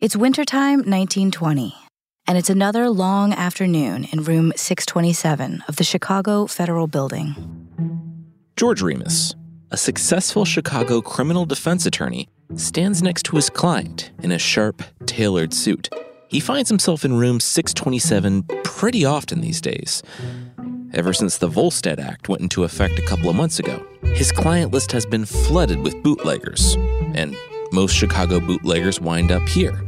It's wintertime 1920, and it's another long afternoon in room 627 of the Chicago Federal Building. George Remus, a successful Chicago criminal defense attorney, stands next to his client in a sharp, tailored suit. He finds himself in room 627 pretty often these days. Ever since the Volstead Act went into effect a couple of months ago, his client list has been flooded with bootleggers, and most Chicago bootleggers wind up here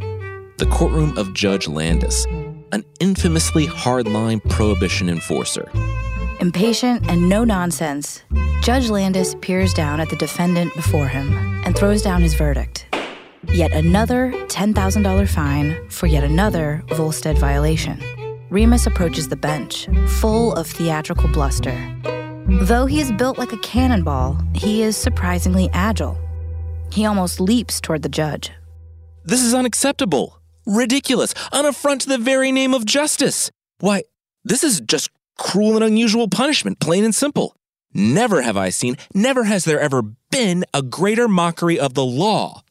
the courtroom of Judge Landis, an infamously hardline prohibition enforcer. Impatient and no nonsense, Judge Landis peers down at the defendant before him and throws down his verdict. Yet another $10,000 fine for yet another Volstead violation. Remus approaches the bench, full of theatrical bluster. Though he is built like a cannonball, he is surprisingly agile. He almost leaps toward the judge. This is unacceptable, ridiculous, an affront to the very name of justice. Why, this is just cruel and unusual punishment, plain and simple. Never have I seen, never has there ever been a greater mockery of the law.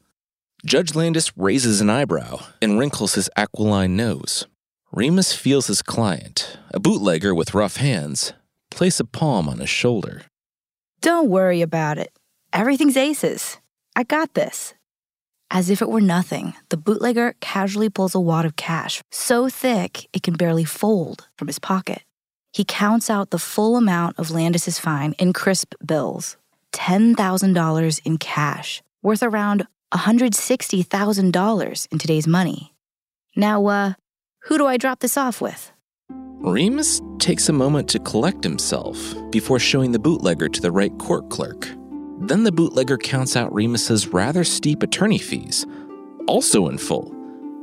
Judge Landis raises an eyebrow and wrinkles his aquiline nose. Remus feels his client, a bootlegger with rough hands, place a palm on his shoulder. Don't worry about it. Everything's aces. I got this. As if it were nothing, the bootlegger casually pulls a wad of cash, so thick it can barely fold, from his pocket. He counts out the full amount of Landis's fine in crisp bills $10,000 in cash, worth around $160,000 in today's money. Now, uh, who do I drop this off with? Remus takes a moment to collect himself before showing the bootlegger to the right court clerk. Then the bootlegger counts out Remus's rather steep attorney fees, also in full,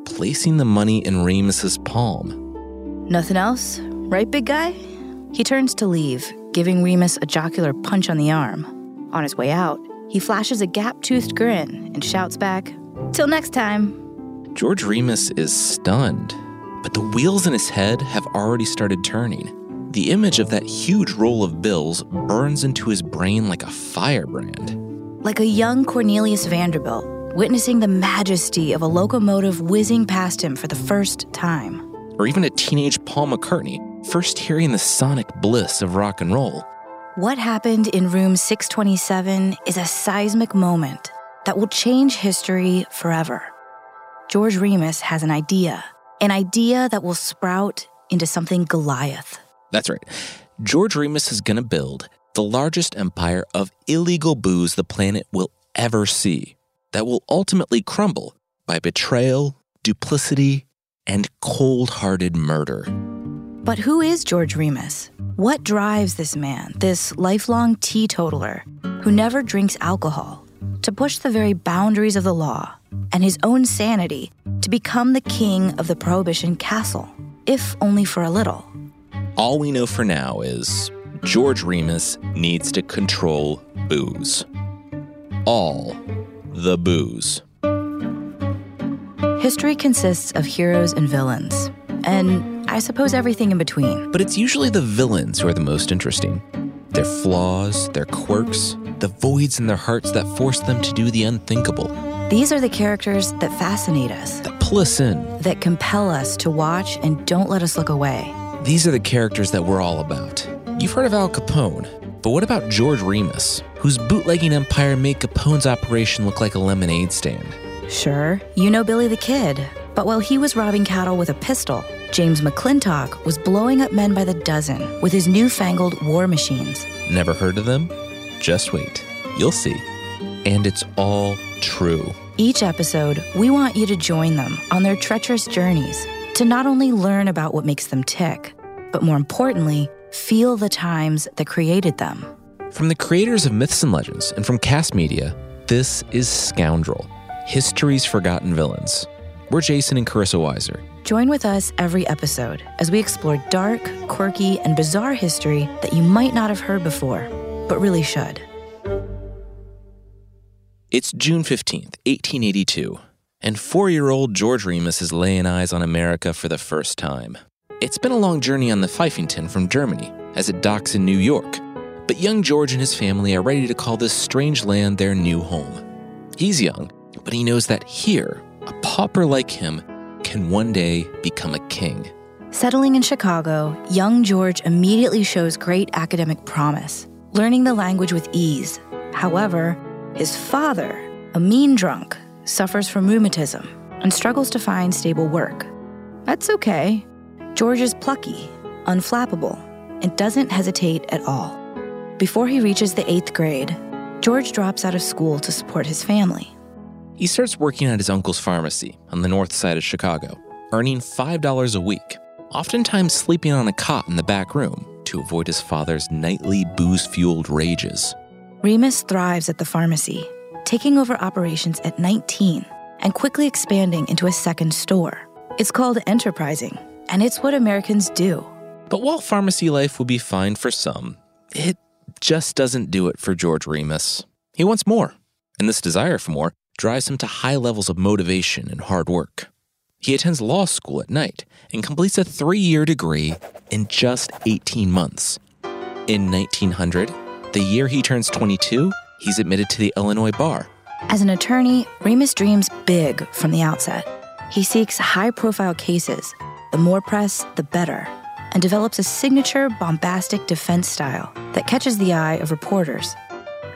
placing the money in Remus's palm. Nothing else, right, big guy? He turns to leave, giving Remus a jocular punch on the arm. On his way out, he flashes a gap toothed grin and shouts back, Till next time. George Remus is stunned, but the wheels in his head have already started turning. The image of that huge roll of bills burns into his brain like a firebrand. Like a young Cornelius Vanderbilt, witnessing the majesty of a locomotive whizzing past him for the first time. Or even a teenage Paul McCartney, first hearing the sonic bliss of rock and roll. What happened in room 627 is a seismic moment that will change history forever. George Remus has an idea, an idea that will sprout into something Goliath. That's right. George Remus is going to build the largest empire of illegal booze the planet will ever see that will ultimately crumble by betrayal, duplicity, and cold hearted murder. But who is George Remus? What drives this man, this lifelong teetotaler who never drinks alcohol, to push the very boundaries of the law and his own sanity to become the king of the Prohibition castle, if only for a little? All we know for now is George Remus needs to control booze. All the booze. History consists of heroes and villains, and I suppose everything in between. But it's usually the villains who are the most interesting. Their flaws, their quirks, the voids in their hearts that force them to do the unthinkable. These are the characters that fascinate us, That pull us in. that compel us to watch and don't let us look away. These are the characters that we're all about. You've heard of Al Capone, but what about George Remus, whose bootlegging empire made Capone's operation look like a lemonade stand? Sure, you know Billy the Kid, but while he was robbing cattle with a pistol, James McClintock was blowing up men by the dozen with his newfangled war machines. Never heard of them? Just wait. You'll see. And it's all true. Each episode, we want you to join them on their treacherous journeys to not only learn about what makes them tick, but more importantly, feel the times that created them. From the creators of Myths and Legends and from Kast Media, this is Scoundrel History's Forgotten Villains. We're Jason and Carissa Weiser. Join with us every episode as we explore dark, quirky, and bizarre history that you might not have heard before, but really should. It's June 15th, 1882, and four year old George Remus is laying eyes on America for the first time. It's been a long journey on the Pfeifington from Germany as it docks in New York, but young George and his family are ready to call this strange land their new home. He's young, but he knows that here, a pauper like him can one day become a king. Settling in Chicago, young George immediately shows great academic promise, learning the language with ease. However, his father, a mean drunk, suffers from rheumatism and struggles to find stable work. That's okay. George is plucky, unflappable, and doesn't hesitate at all. Before he reaches the eighth grade, George drops out of school to support his family. He starts working at his uncle's pharmacy on the north side of Chicago, earning $5 a week, oftentimes sleeping on a cot in the back room to avoid his father's nightly booze fueled rages. Remus thrives at the pharmacy, taking over operations at 19 and quickly expanding into a second store. It's called enterprising, and it's what Americans do. But while pharmacy life will be fine for some, it just doesn't do it for George Remus. He wants more, and this desire for more drives him to high levels of motivation and hard work. He attends law school at night and completes a three year degree in just 18 months. In 1900, the year he turns 22, he's admitted to the Illinois bar. As an attorney, Remus dreams big from the outset. He seeks high profile cases. The more press, the better, and develops a signature bombastic defense style that catches the eye of reporters.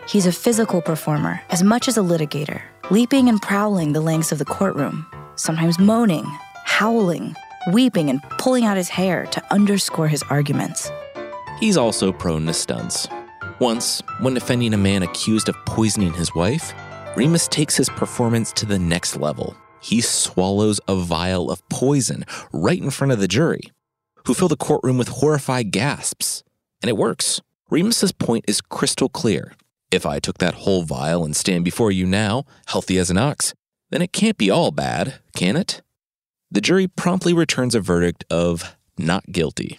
He's a physical performer as much as a litigator, leaping and prowling the lengths of the courtroom, sometimes moaning, howling, weeping, and pulling out his hair to underscore his arguments. He's also prone to stunts. Once, when defending a man accused of poisoning his wife, Remus takes his performance to the next level. He swallows a vial of poison right in front of the jury, who fill the courtroom with horrified gasps. And it works. Remus's point is crystal clear. If I took that whole vial and stand before you now, healthy as an ox, then it can't be all bad, can it? The jury promptly returns a verdict of not guilty.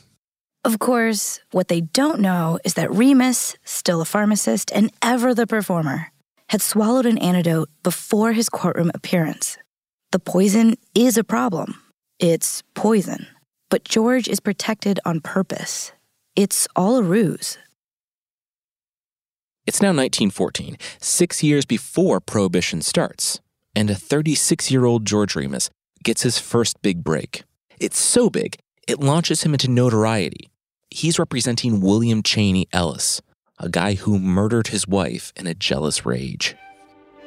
Of course, what they don't know is that Remus, still a pharmacist and ever the performer, had swallowed an antidote before his courtroom appearance. The poison is a problem. It's poison. But George is protected on purpose. It's all a ruse. It's now 1914, six years before Prohibition starts, and a 36 year old George Remus gets his first big break. It's so big, it launches him into notoriety. He's representing William Cheney Ellis, a guy who murdered his wife in a jealous rage.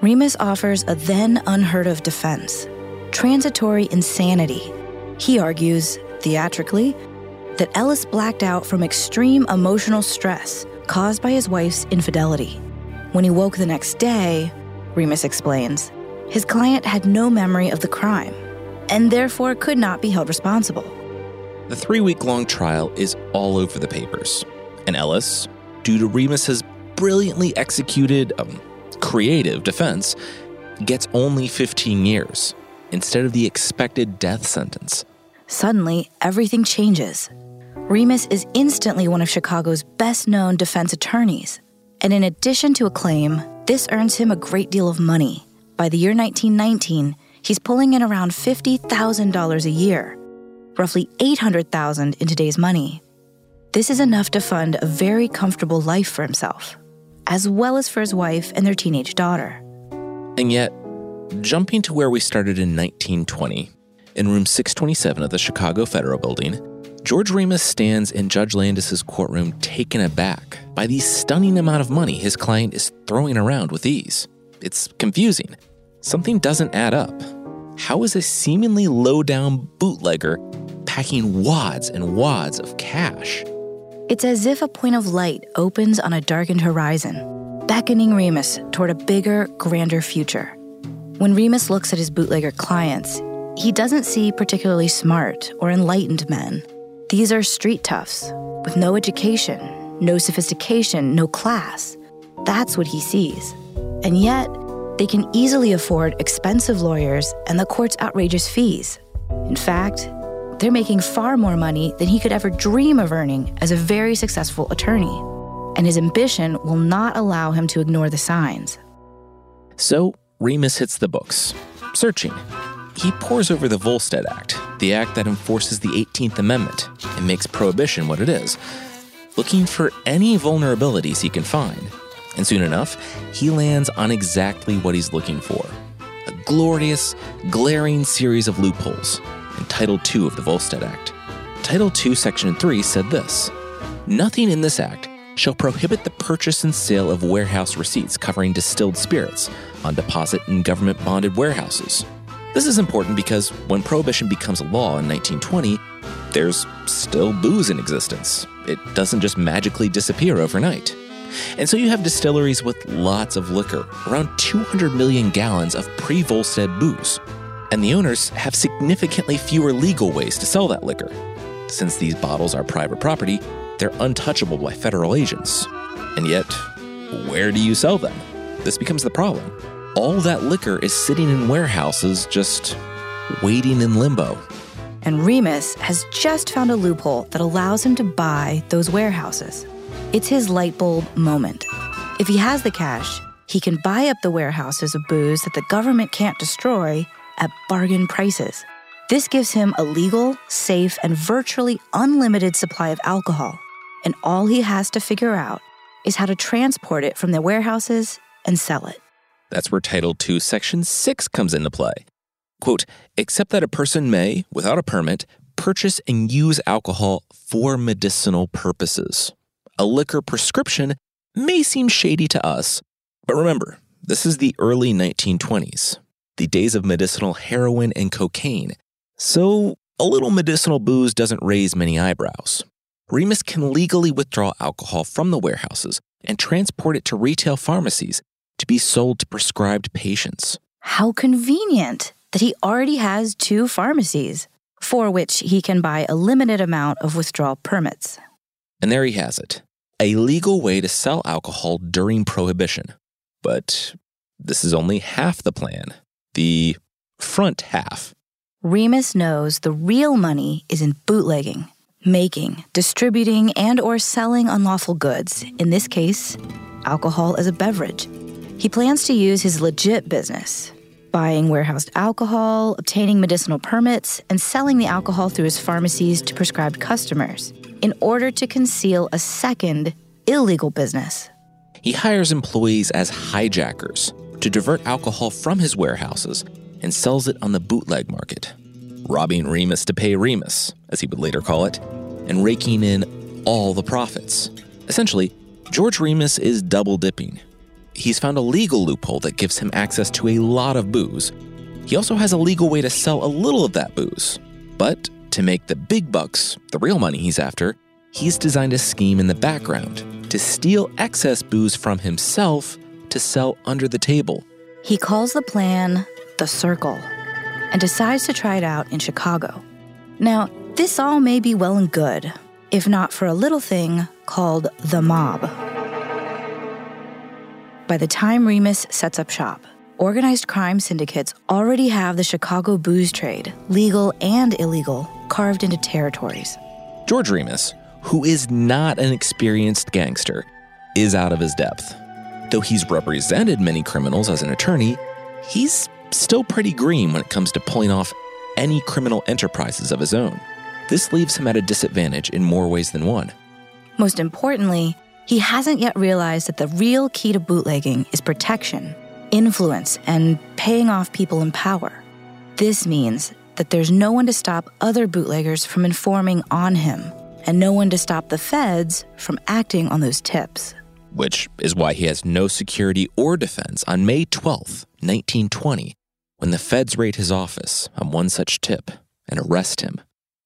Remus offers a then unheard of defense transitory insanity. He argues, theatrically, that Ellis blacked out from extreme emotional stress caused by his wife's infidelity. When he woke the next day, Remus explains, his client had no memory of the crime and therefore could not be held responsible. The three week long trial is all over the papers, and Ellis, due to Remus's brilliantly executed, um, creative defense, gets only 15 years instead of the expected death sentence. Suddenly, everything changes. Remus is instantly one of Chicago's best known defense attorneys. And in addition to acclaim, this earns him a great deal of money. By the year 1919, he's pulling in around $50,000 a year, roughly 800,000 in today's money. This is enough to fund a very comfortable life for himself, as well as for his wife and their teenage daughter. And yet, jumping to where we started in 1920, in room 627 of the Chicago Federal Building, George Remus stands in Judge Landis's courtroom taken aback by the stunning amount of money his client is throwing around with ease. It's confusing. Something doesn't add up. How is a seemingly low down bootlegger packing wads and wads of cash? It's as if a point of light opens on a darkened horizon, beckoning Remus toward a bigger, grander future. When Remus looks at his bootlegger clients, he doesn't see particularly smart or enlightened men. These are street toughs with no education, no sophistication, no class. That's what he sees. And yet, they can easily afford expensive lawyers and the court's outrageous fees. In fact, they're making far more money than he could ever dream of earning as a very successful attorney. And his ambition will not allow him to ignore the signs. So, Remus hits the books, searching he pores over the Volstead Act, the act that enforces the 18th Amendment and makes prohibition what it is, looking for any vulnerabilities he can find. And soon enough, he lands on exactly what he's looking for a glorious, glaring series of loopholes in Title II of the Volstead Act. Title II, Section 3 said this Nothing in this act shall prohibit the purchase and sale of warehouse receipts covering distilled spirits on deposit in government bonded warehouses. This is important because when prohibition becomes a law in 1920, there's still booze in existence. It doesn't just magically disappear overnight. And so you have distilleries with lots of liquor, around 200 million gallons of pre Volstead booze. And the owners have significantly fewer legal ways to sell that liquor. Since these bottles are private property, they're untouchable by federal agents. And yet, where do you sell them? This becomes the problem. All that liquor is sitting in warehouses, just waiting in limbo. And Remus has just found a loophole that allows him to buy those warehouses. It's his light bulb moment. If he has the cash, he can buy up the warehouses of booze that the government can't destroy at bargain prices. This gives him a legal, safe, and virtually unlimited supply of alcohol. And all he has to figure out is how to transport it from the warehouses and sell it. That's where Title II, Section 6 comes into play. Quote, except that a person may, without a permit, purchase and use alcohol for medicinal purposes. A liquor prescription may seem shady to us, but remember, this is the early 1920s, the days of medicinal heroin and cocaine. So, a little medicinal booze doesn't raise many eyebrows. Remus can legally withdraw alcohol from the warehouses and transport it to retail pharmacies to be sold to prescribed patients. How convenient that he already has two pharmacies for which he can buy a limited amount of withdrawal permits. And there he has it a legal way to sell alcohol during Prohibition. But this is only half the plan, the front half. Remus knows the real money is in bootlegging, making, distributing, and or selling unlawful goods, in this case, alcohol as a beverage. He plans to use his legit business, buying warehoused alcohol, obtaining medicinal permits, and selling the alcohol through his pharmacies to prescribed customers in order to conceal a second illegal business. He hires employees as hijackers to divert alcohol from his warehouses and sells it on the bootleg market, robbing Remus to pay Remus, as he would later call it, and raking in all the profits. Essentially, George Remus is double dipping. He's found a legal loophole that gives him access to a lot of booze. He also has a legal way to sell a little of that booze. But to make the big bucks, the real money he's after, he's designed a scheme in the background to steal excess booze from himself to sell under the table. He calls the plan the Circle and decides to try it out in Chicago. Now, this all may be well and good, if not for a little thing called the mob. By the time Remus sets up shop, organized crime syndicates already have the Chicago booze trade, legal and illegal, carved into territories. George Remus, who is not an experienced gangster, is out of his depth. Though he's represented many criminals as an attorney, he's still pretty green when it comes to pulling off any criminal enterprises of his own. This leaves him at a disadvantage in more ways than one. Most importantly, he hasn't yet realized that the real key to bootlegging is protection, influence, and paying off people in power. This means that there's no one to stop other bootleggers from informing on him, and no one to stop the feds from acting on those tips. Which is why he has no security or defense on May 12th, 1920, when the feds raid his office on one such tip and arrest him.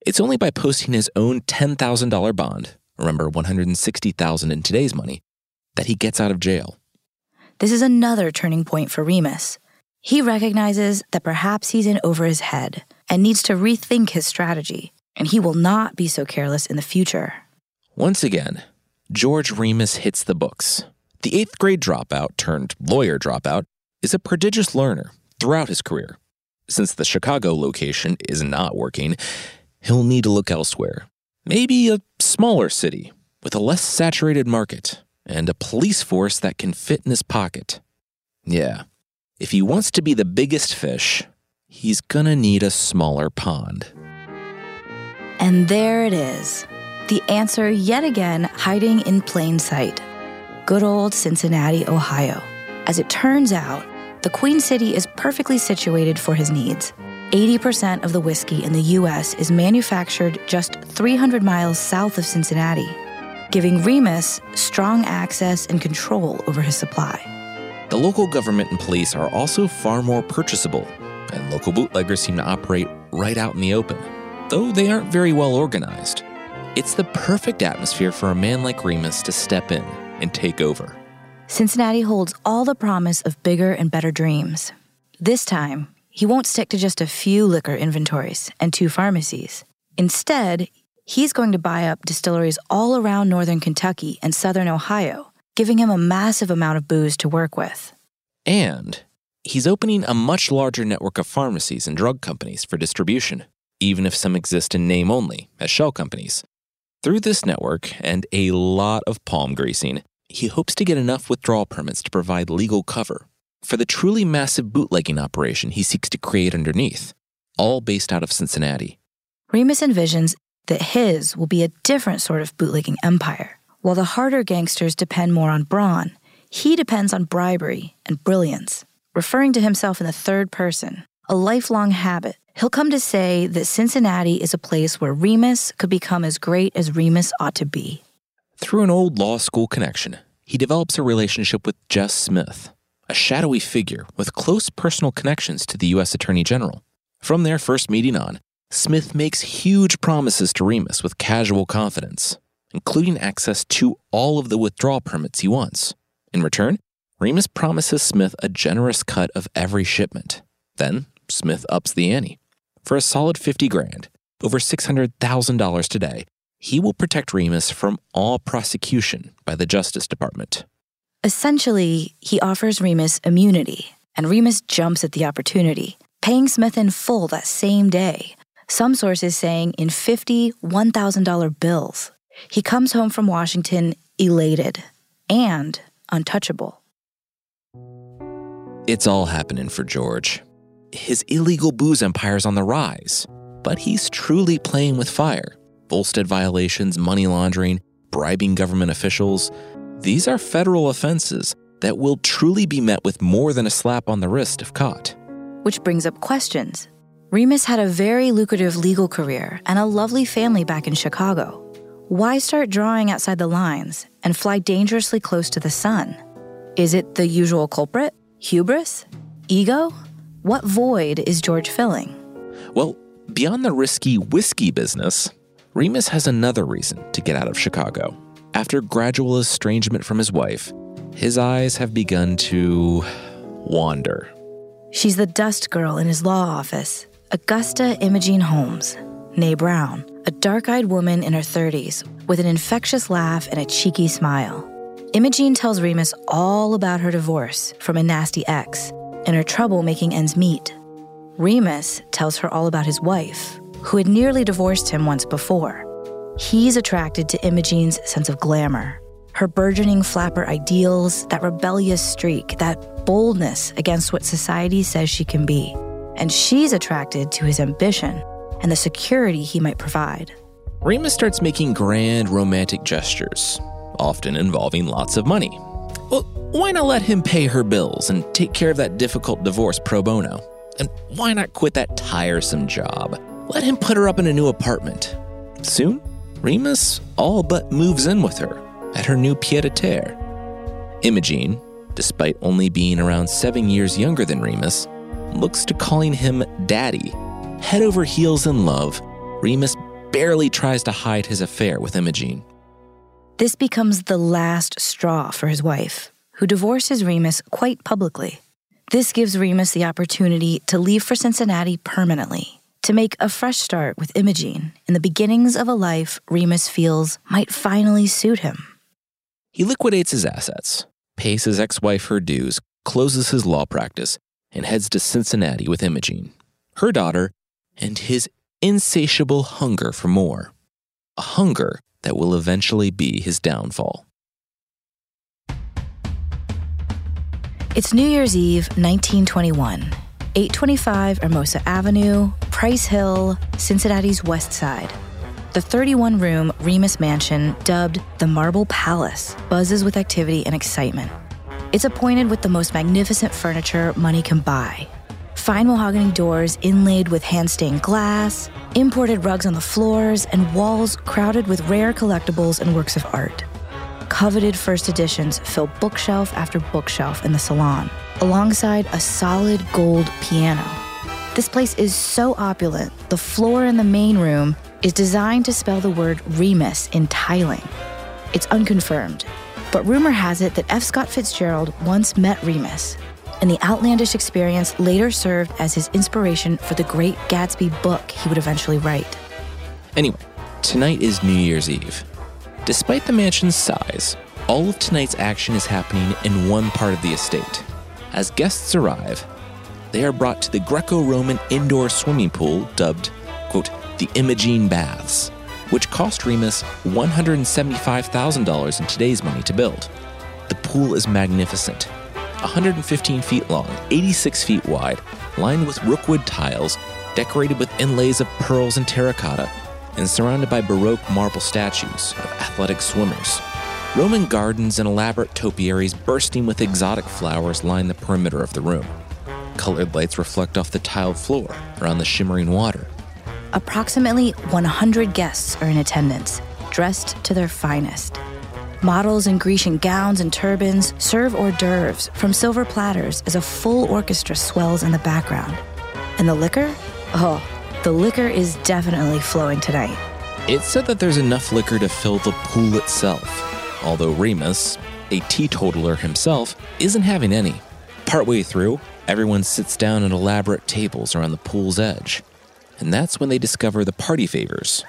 It's only by posting his own $10,000 bond, remember 160,000 in today's money, that he gets out of jail. This is another turning point for Remus. He recognizes that perhaps he's in over his head and needs to rethink his strategy, and he will not be so careless in the future. Once again, George Remus hits the books. The eighth grade dropout turned lawyer dropout is a prodigious learner throughout his career. Since the Chicago location is not working, he'll need to look elsewhere. Maybe a smaller city with a less saturated market and a police force that can fit in his pocket. Yeah, if he wants to be the biggest fish, he's gonna need a smaller pond. And there it is. The answer yet again hiding in plain sight. Good old Cincinnati, Ohio. As it turns out, the Queen City is perfectly situated for his needs. 80% of the whiskey in the U.S. is manufactured just 300 miles south of Cincinnati, giving Remus strong access and control over his supply. The local government and police are also far more purchasable, and local bootleggers seem to operate right out in the open, though they aren't very well organized. It's the perfect atmosphere for a man like Remus to step in and take over. Cincinnati holds all the promise of bigger and better dreams. This time, he won't stick to just a few liquor inventories and two pharmacies. Instead, he's going to buy up distilleries all around northern Kentucky and southern Ohio, giving him a massive amount of booze to work with. And he's opening a much larger network of pharmacies and drug companies for distribution, even if some exist in name only, as shell companies. Through this network and a lot of palm greasing, he hopes to get enough withdrawal permits to provide legal cover for the truly massive bootlegging operation he seeks to create underneath, all based out of Cincinnati. Remus envisions that his will be a different sort of bootlegging empire. While the harder gangsters depend more on brawn, he depends on bribery and brilliance, referring to himself in the third person, a lifelong habit. He'll come to say that Cincinnati is a place where Remus could become as great as Remus ought to be. Through an old law school connection, he develops a relationship with Jess Smith, a shadowy figure with close personal connections to the U.S. Attorney General. From their first meeting on, Smith makes huge promises to Remus with casual confidence, including access to all of the withdrawal permits he wants. In return, Remus promises Smith a generous cut of every shipment. Then, Smith ups the ante. For a solid 50 grand, over $600,000 today, he will protect Remus from all prosecution by the Justice Department. Essentially, he offers Remus immunity, and Remus jumps at the opportunity, paying Smith in full that same day. Some sources saying in 50 $1,000 bills. He comes home from Washington elated and untouchable. It's all happening for George. His illegal booze empire is on the rise, but he's truly playing with fire. Volstead violations, money laundering, bribing government officials, these are federal offenses that will truly be met with more than a slap on the wrist if caught. Which brings up questions. Remus had a very lucrative legal career and a lovely family back in Chicago. Why start drawing outside the lines and fly dangerously close to the sun? Is it the usual culprit? Hubris? Ego? What void is George filling? Well, beyond the risky whiskey business, Remus has another reason to get out of Chicago. After gradual estrangement from his wife, his eyes have begun to wander. She's the dust girl in his law office, Augusta Imogene Holmes, née Brown, a dark eyed woman in her 30s with an infectious laugh and a cheeky smile. Imogene tells Remus all about her divorce from a nasty ex and her trouble making ends meet. Remus tells her all about his wife, who had nearly divorced him once before. He's attracted to Imogene's sense of glamour, her burgeoning flapper ideals, that rebellious streak, that boldness against what society says she can be. And she's attracted to his ambition and the security he might provide. Remus starts making grand romantic gestures, often involving lots of money. Well, why not let him pay her bills and take care of that difficult divorce pro bono? And why not quit that tiresome job? Let him put her up in a new apartment. Soon, Remus all but moves in with her at her new pied a terre. Imogene, despite only being around seven years younger than Remus, looks to calling him daddy. Head over heels in love, Remus barely tries to hide his affair with Imogene. This becomes the last straw for his wife, who divorces Remus quite publicly. This gives Remus the opportunity to leave for Cincinnati permanently to make a fresh start with Imogene in the beginnings of a life Remus feels might finally suit him. He liquidates his assets, pays his ex wife her dues, closes his law practice, and heads to Cincinnati with Imogene, her daughter, and his insatiable hunger for more. A hunger that will eventually be his downfall. It's New Year's Eve, 1921 825 Hermosa Avenue, Price Hill, Cincinnati's West Side. The 31 room Remus mansion, dubbed the Marble Palace, buzzes with activity and excitement. It's appointed with the most magnificent furniture money can buy. Fine mahogany doors inlaid with hand stained glass, imported rugs on the floors, and walls crowded with rare collectibles and works of art. Coveted first editions fill bookshelf after bookshelf in the salon, alongside a solid gold piano. This place is so opulent, the floor in the main room is designed to spell the word Remus in tiling. It's unconfirmed, but rumor has it that F. Scott Fitzgerald once met Remus, and the outlandish experience later served as his inspiration for the great Gatsby book he would eventually write. Anyway, tonight is New Year's Eve. Despite the mansion's size, all of tonight's action is happening in one part of the estate. As guests arrive, they are brought to the Greco Roman indoor swimming pool dubbed, quote, the Imogene Baths, which cost Remus $175,000 in today's money to build. The pool is magnificent 115 feet long, 86 feet wide, lined with rookwood tiles, decorated with inlays of pearls and terracotta, and surrounded by Baroque marble statues of athletic swimmers. Roman gardens and elaborate topiaries bursting with exotic flowers line the perimeter of the room. Colored lights reflect off the tiled floor around the shimmering water. Approximately 100 guests are in attendance, dressed to their finest. Models in Grecian gowns and turbans serve hors d'oeuvres from silver platters as a full orchestra swells in the background. And the liquor? Oh, the liquor is definitely flowing tonight. It's said that there's enough liquor to fill the pool itself, although Remus, a teetotaler himself, isn't having any. Partway through, everyone sits down at elaborate tables around the pool's edge. And that's when they discover the party favors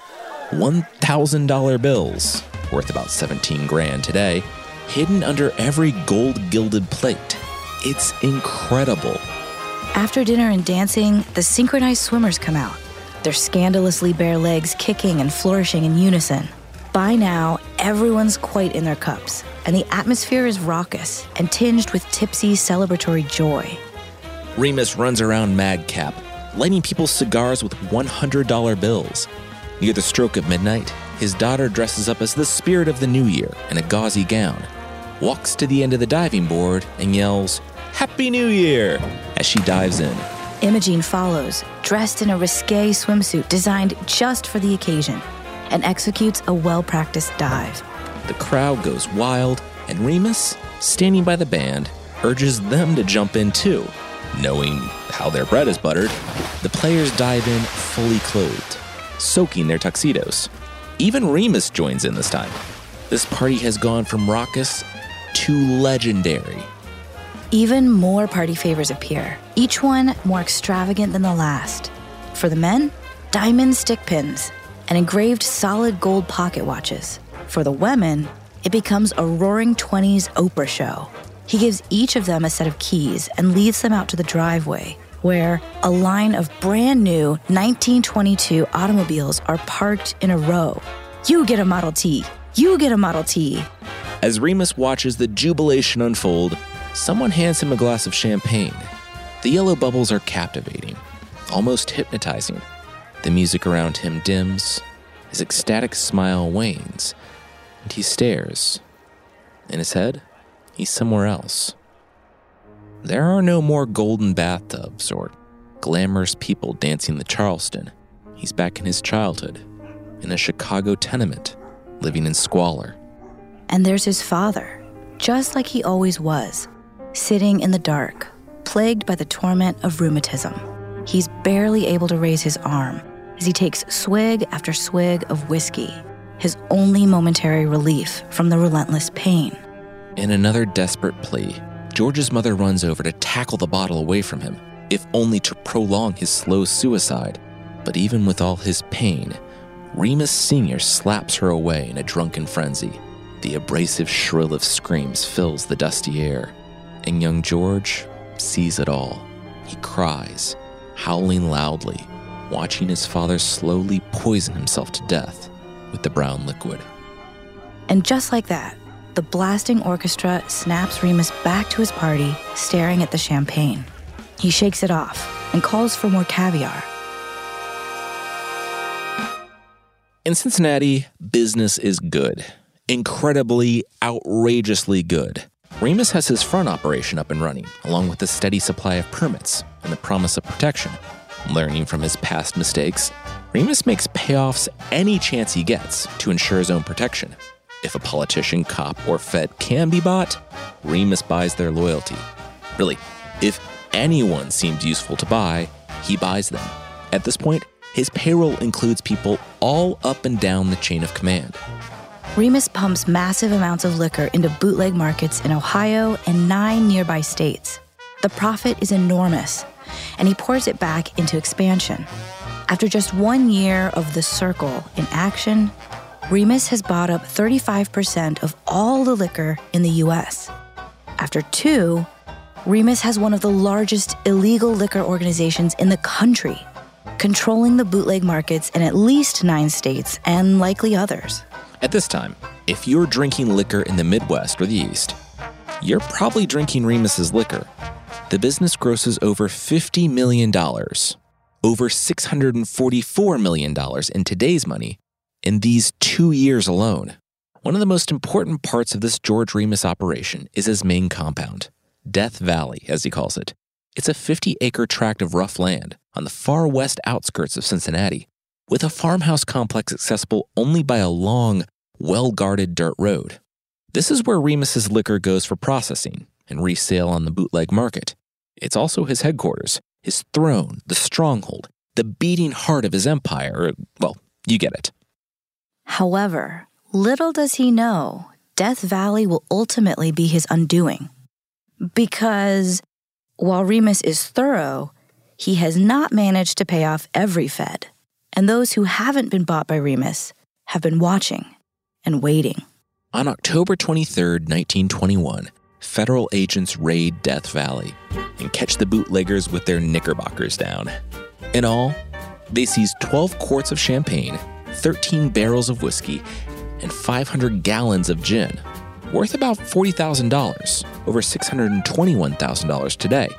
$1,000 bills worth about 17 grand today, hidden under every gold gilded plate. It's incredible. After dinner and dancing, the synchronized swimmers come out, their scandalously bare legs kicking and flourishing in unison. By now, everyone's quite in their cups, and the atmosphere is raucous and tinged with tipsy celebratory joy. Remus runs around madcap, lighting people's cigars with $100 bills. Near the stroke of midnight, his daughter dresses up as the spirit of the new year in a gauzy gown, walks to the end of the diving board, and yells, Happy New Year! as she dives in. Imogene follows, dressed in a risque swimsuit designed just for the occasion, and executes a well practiced dive. The crowd goes wild, and Remus, standing by the band, urges them to jump in too. Knowing how their bread is buttered, the players dive in fully clothed, soaking their tuxedos. Even Remus joins in this time. This party has gone from raucous to legendary. Even more party favors appear, each one more extravagant than the last. For the men, diamond stick pins and engraved solid gold pocket watches. For the women, it becomes a roaring 20s Oprah show. He gives each of them a set of keys and leads them out to the driveway, where a line of brand new 1922 automobiles are parked in a row. You get a Model T. You get a Model T. As Remus watches the jubilation unfold, someone hands him a glass of champagne. The yellow bubbles are captivating, almost hypnotizing. The music around him dims, his ecstatic smile wanes, and he stares. In his head, he's somewhere else. There are no more golden bathtubs or glamorous people dancing the Charleston. He's back in his childhood, in a Chicago tenement, living in squalor. And there's his father, just like he always was, sitting in the dark, plagued by the torment of rheumatism. He's barely able to raise his arm as he takes swig after swig of whiskey, his only momentary relief from the relentless pain. In another desperate plea, George's mother runs over to tackle the bottle away from him, if only to prolong his slow suicide. But even with all his pain, Remus Sr. slaps her away in a drunken frenzy. The abrasive shrill of screams fills the dusty air, and young George sees it all. He cries, howling loudly, watching his father slowly poison himself to death with the brown liquid. And just like that, the blasting orchestra snaps Remus back to his party, staring at the champagne. He shakes it off and calls for more caviar. In Cincinnati, business is good. Incredibly, outrageously good. Remus has his front operation up and running, along with a steady supply of permits and the promise of protection. Learning from his past mistakes, Remus makes payoffs any chance he gets to ensure his own protection. If a politician, cop, or Fed can be bought, Remus buys their loyalty. Really, if anyone seems useful to buy, he buys them. At this point, his payroll includes people all up and down the chain of command. Remus pumps massive amounts of liquor into bootleg markets in Ohio and nine nearby states. The profit is enormous, and he pours it back into expansion. After just one year of the circle in action, Remus has bought up 35% of all the liquor in the US. After two, Remus has one of the largest illegal liquor organizations in the country, controlling the bootleg markets in at least nine states and likely others. At this time, if you're drinking liquor in the Midwest or the East, you're probably drinking Remus's liquor. The business grosses over $50 million, over $644 million in today's money, in these two years alone. One of the most important parts of this George Remus operation is his main compound, Death Valley, as he calls it. It's a 50 acre tract of rough land on the far west outskirts of Cincinnati, with a farmhouse complex accessible only by a long, well guarded dirt road. This is where Remus's liquor goes for processing and resale on the bootleg market. It's also his headquarters, his throne, the stronghold, the beating heart of his empire. Well, you get it. However, little does he know, Death Valley will ultimately be his undoing. Because while Remus is thorough, he has not managed to pay off every Fed, and those who haven't been bought by Remus have been watching and waiting. On October 23, 1921, federal agents raid Death Valley and catch the bootleggers with their knickerbockers down. In all, they seize 12 quarts of champagne, 13 barrels of whiskey, and 500 gallons of gin, worth about $40,000, over $621,000 today.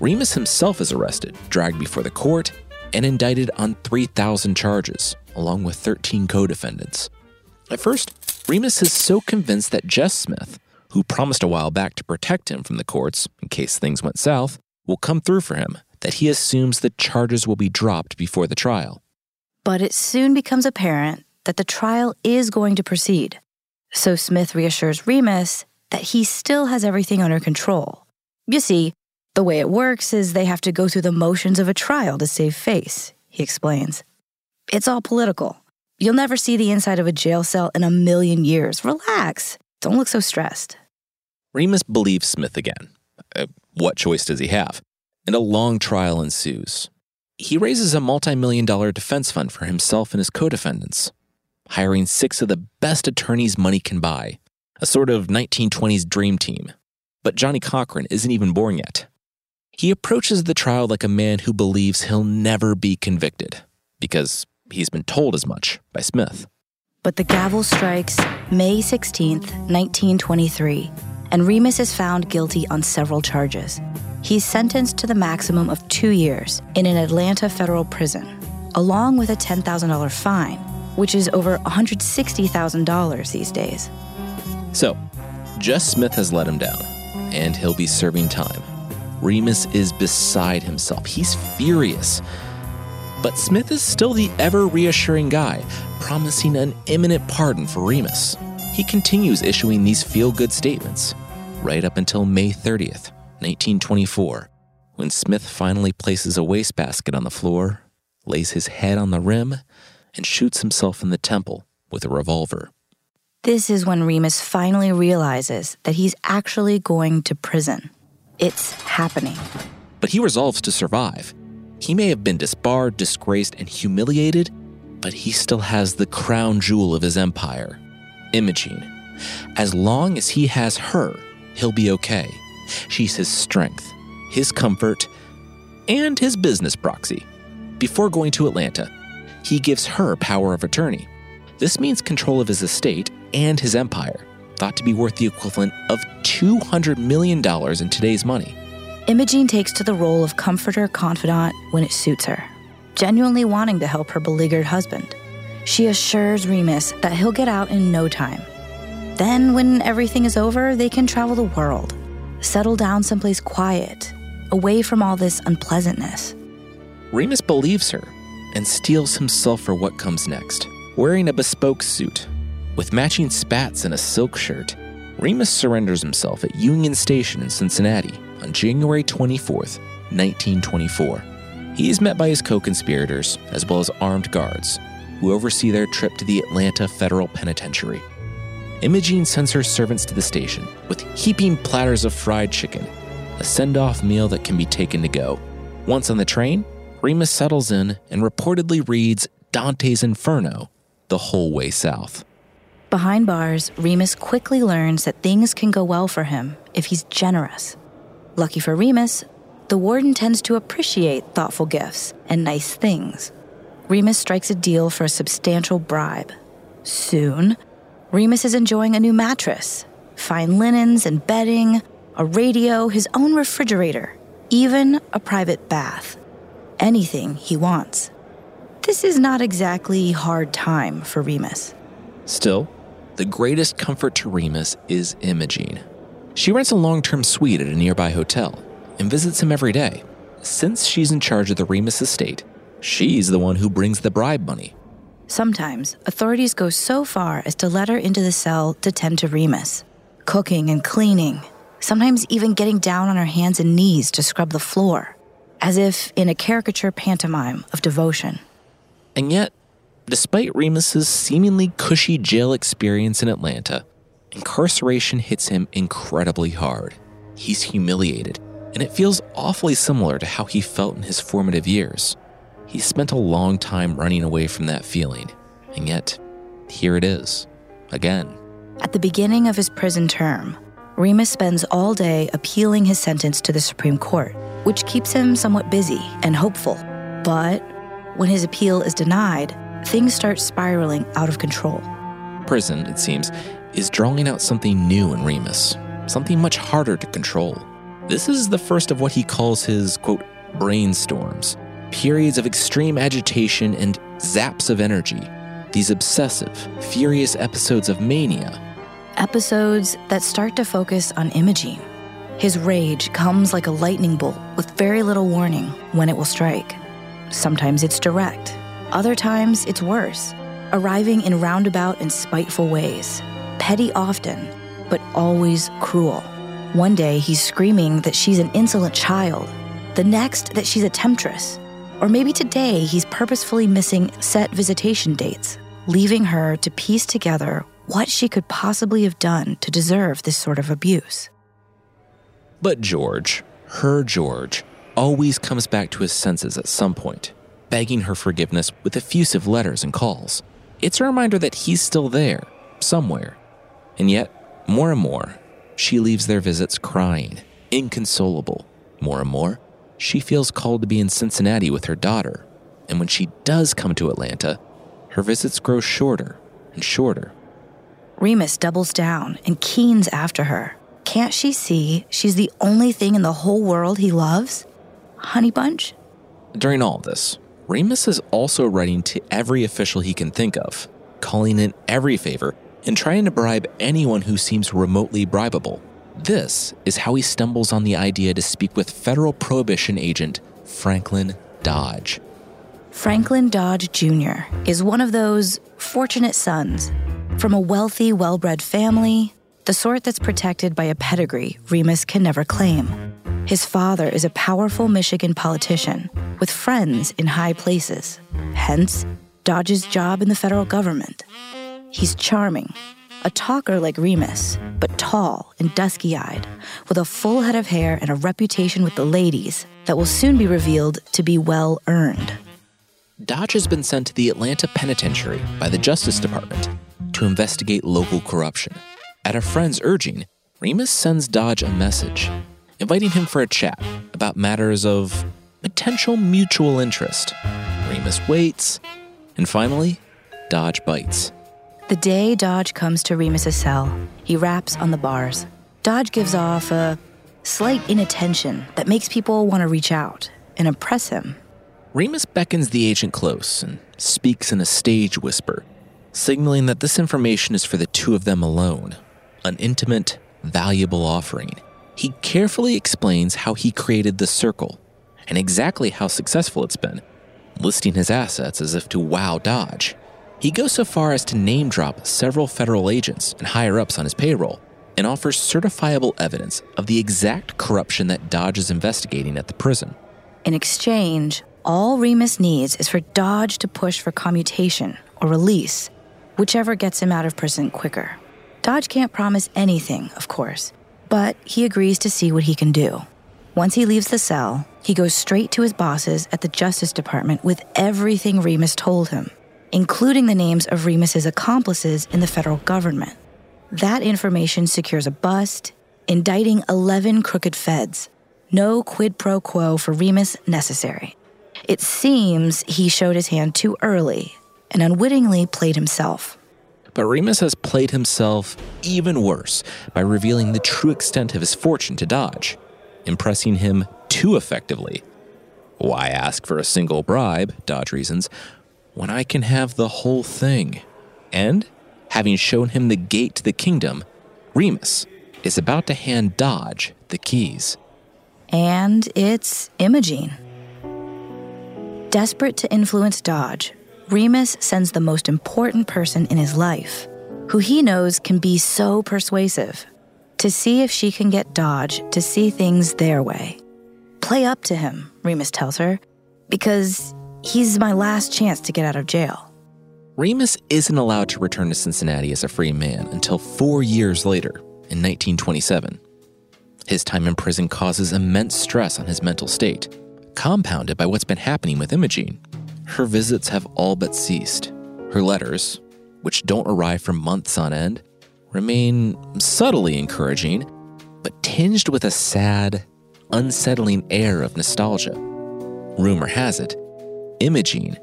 Remus himself is arrested, dragged before the court, and indicted on 3,000 charges, along with 13 co defendants. At first, Remus is so convinced that Jess Smith, who promised a while back to protect him from the courts in case things went south, will come through for him that he assumes the charges will be dropped before the trial. But it soon becomes apparent that the trial is going to proceed. So Smith reassures Remus that he still has everything under control. You see, the way it works is they have to go through the motions of a trial to save face, he explains. It's all political. You'll never see the inside of a jail cell in a million years. Relax. Don't look so stressed. Remus believes Smith again. Uh, what choice does he have? And a long trial ensues. He raises a multi million dollar defense fund for himself and his co defendants, hiring six of the best attorneys money can buy, a sort of 1920s dream team. But Johnnie Cochran isn't even born yet. He approaches the trial like a man who believes he'll never be convicted, because He's been told as much by Smith. But the gavel strikes May 16th, 1923, and Remus is found guilty on several charges. He's sentenced to the maximum of two years in an Atlanta federal prison, along with a $10,000 fine, which is over $160,000 these days. So, Jess Smith has let him down, and he'll be serving time. Remus is beside himself. He's furious. But Smith is still the ever reassuring guy, promising an imminent pardon for Remus. He continues issuing these feel good statements, right up until May 30th, 1924, when Smith finally places a wastebasket on the floor, lays his head on the rim, and shoots himself in the temple with a revolver. This is when Remus finally realizes that he's actually going to prison. It's happening. But he resolves to survive he may have been disbarred, disgraced, and humiliated, but he still has the crown jewel of his empire Imogene. As long as he has her, he'll be okay. She's his strength, his comfort, and his business proxy. Before going to Atlanta, he gives her power of attorney. This means control of his estate and his empire, thought to be worth the equivalent of $200 million in today's money. Imogene takes to the role of comforter confidant when it suits her, genuinely wanting to help her beleaguered husband. She assures Remus that he'll get out in no time. Then, when everything is over, they can travel the world, settle down someplace quiet, away from all this unpleasantness. Remus believes her and steels himself for what comes next. Wearing a bespoke suit, with matching spats and a silk shirt, Remus surrenders himself at Union Station in Cincinnati on January 24th, 1924. He is met by his co conspirators, as well as armed guards, who oversee their trip to the Atlanta Federal Penitentiary. Imogene sends her servants to the station with heaping platters of fried chicken, a send off meal that can be taken to go. Once on the train, Remus settles in and reportedly reads Dante's Inferno the whole way south. Behind bars, Remus quickly learns that things can go well for him if he's generous. Lucky for Remus, the warden tends to appreciate thoughtful gifts and nice things. Remus strikes a deal for a substantial bribe. Soon, Remus is enjoying a new mattress, fine linens and bedding, a radio, his own refrigerator, even a private bath. Anything he wants. This is not exactly hard time for Remus. Still, the greatest comfort to Remus is Imogene. She rents a long term suite at a nearby hotel and visits him every day. Since she's in charge of the Remus estate, she's the one who brings the bribe money. Sometimes authorities go so far as to let her into the cell to tend to Remus, cooking and cleaning, sometimes even getting down on her hands and knees to scrub the floor, as if in a caricature pantomime of devotion. And yet, despite Remus's seemingly cushy jail experience in Atlanta, incarceration hits him incredibly hard. He's humiliated, and it feels awfully similar to how he felt in his formative years. He spent a long time running away from that feeling, and yet, here it is, again. At the beginning of his prison term, Remus spends all day appealing his sentence to the Supreme Court, which keeps him somewhat busy and hopeful. But when his appeal is denied, things start spiraling out of control. Prison, it seems, is drawing out something new in Remus, something much harder to control. This is the first of what he calls his, quote, brainstorms, periods of extreme agitation and zaps of energy, these obsessive, furious episodes of mania. Episodes that start to focus on Imogene. His rage comes like a lightning bolt with very little warning when it will strike. Sometimes it's direct, other times it's worse, arriving in roundabout and spiteful ways. Petty often, but always cruel. One day he's screaming that she's an insolent child, the next that she's a temptress. Or maybe today he's purposefully missing set visitation dates, leaving her to piece together what she could possibly have done to deserve this sort of abuse. But George, her George, always comes back to his senses at some point, begging her forgiveness with effusive letters and calls. It's a reminder that he's still there, somewhere. And yet, more and more, she leaves their visits crying, inconsolable. More and more, she feels called to be in Cincinnati with her daughter. And when she does come to Atlanta, her visits grow shorter and shorter. Remus doubles down and keens after her. Can't she see she's the only thing in the whole world he loves? Honey Bunch? During all this, Remus is also writing to every official he can think of, calling in every favor, and trying to bribe anyone who seems remotely bribable. This is how he stumbles on the idea to speak with federal prohibition agent Franklin Dodge. Franklin Dodge Jr. is one of those fortunate sons from a wealthy, well bred family, the sort that's protected by a pedigree Remus can never claim. His father is a powerful Michigan politician with friends in high places, hence, Dodge's job in the federal government. He's charming, a talker like Remus, but tall and dusky eyed, with a full head of hair and a reputation with the ladies that will soon be revealed to be well earned. Dodge has been sent to the Atlanta Penitentiary by the Justice Department to investigate local corruption. At a friend's urging, Remus sends Dodge a message, inviting him for a chat about matters of potential mutual interest. Remus waits, and finally, Dodge bites. The day Dodge comes to Remus's cell, he raps on the bars. Dodge gives off a slight inattention that makes people want to reach out and impress him. Remus beckons the agent close and speaks in a stage whisper, signaling that this information is for the two of them alone. an intimate, valuable offering. He carefully explains how he created the circle and exactly how successful it's been, listing his assets as if to wow Dodge. He goes so far as to name drop several federal agents and higher ups on his payroll and offers certifiable evidence of the exact corruption that Dodge is investigating at the prison. In exchange, all Remus needs is for Dodge to push for commutation or release, whichever gets him out of prison quicker. Dodge can't promise anything, of course, but he agrees to see what he can do. Once he leaves the cell, he goes straight to his bosses at the Justice Department with everything Remus told him, including the names of Remus's accomplices in the federal government. That information secures a bust, indicting 11 crooked feds. No quid pro quo for Remus necessary. It seems he showed his hand too early and unwittingly played himself. But Remus has played himself even worse by revealing the true extent of his fortune to Dodge, impressing him too effectively. Why ask for a single bribe, Dodge reasons, when I can have the whole thing? And having shown him the gate to the kingdom, Remus is about to hand Dodge the keys. And it's Imogene. Desperate to influence Dodge, Remus sends the most important person in his life, who he knows can be so persuasive, to see if she can get Dodge to see things their way. Play up to him, Remus tells her, because he's my last chance to get out of jail. Remus isn't allowed to return to Cincinnati as a free man until four years later, in 1927. His time in prison causes immense stress on his mental state, compounded by what's been happening with Imogene. Her visits have all but ceased. Her letters, which don't arrive for months on end, remain subtly encouraging, but tinged with a sad, unsettling air of nostalgia. Rumor has it, Imogene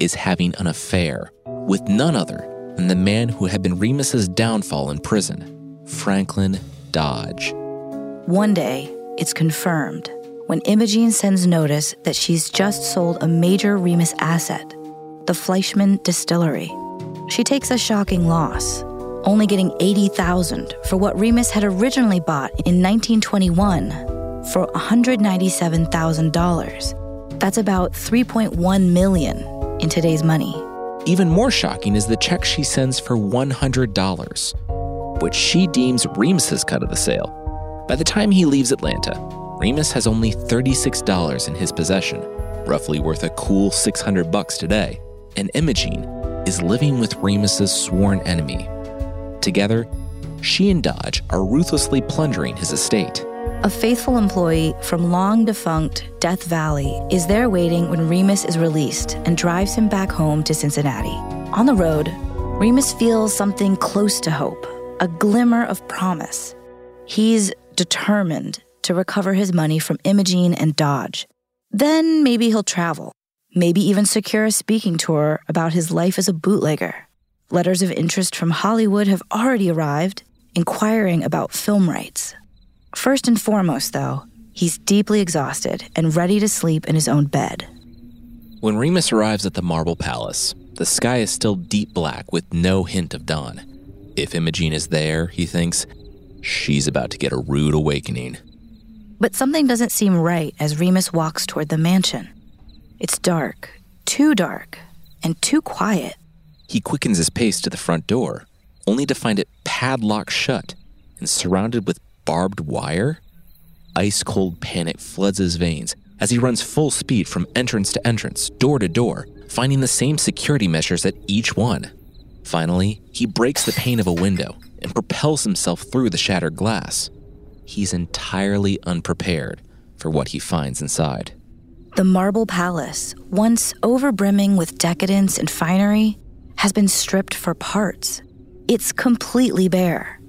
is having an affair with none other than the man who had been Remus's downfall in prison, Franklin Dodge. One day, it's confirmed when Imogene sends notice that she's just sold a major Remus asset, the Fleischmann Distillery. She takes a shocking loss, only getting 80,000 for what Remus had originally bought in 1921 for $197,000. That's about 3.1 million in today's money. Even more shocking is the check she sends for $100, which she deems Remus's cut of the sale. By the time he leaves Atlanta, Remus has only $36 in his possession, roughly worth a cool 600 bucks today, and Imogene is living with Remus's sworn enemy. Together, she and Dodge are ruthlessly plundering his estate. A faithful employee from long defunct Death Valley is there waiting when Remus is released and drives him back home to Cincinnati. On the road, Remus feels something close to hope, a glimmer of promise. He's determined to recover his money from Imogene and Dodge. Then maybe he'll travel, maybe even secure a speaking tour about his life as a bootlegger. Letters of interest from Hollywood have already arrived, inquiring about film rights. First and foremost, though, he's deeply exhausted and ready to sleep in his own bed. When Remus arrives at the Marble Palace, the sky is still deep black with no hint of dawn. If Imogene is there, he thinks, she's about to get a rude awakening. But something doesn't seem right as Remus walks toward the mansion. It's dark, too dark, and too quiet. He quickens his pace to the front door, only to find it padlocked shut and surrounded with barbed wire? Ice cold panic floods his veins as he runs full speed from entrance to entrance, door to door, finding the same security measures at each one. Finally, he breaks the pane of a window and propels himself through the shattered glass. He's entirely unprepared for what he finds inside. The Marble Palace, once overbrimming with decadence and finery, has been stripped for parts. It's completely bare.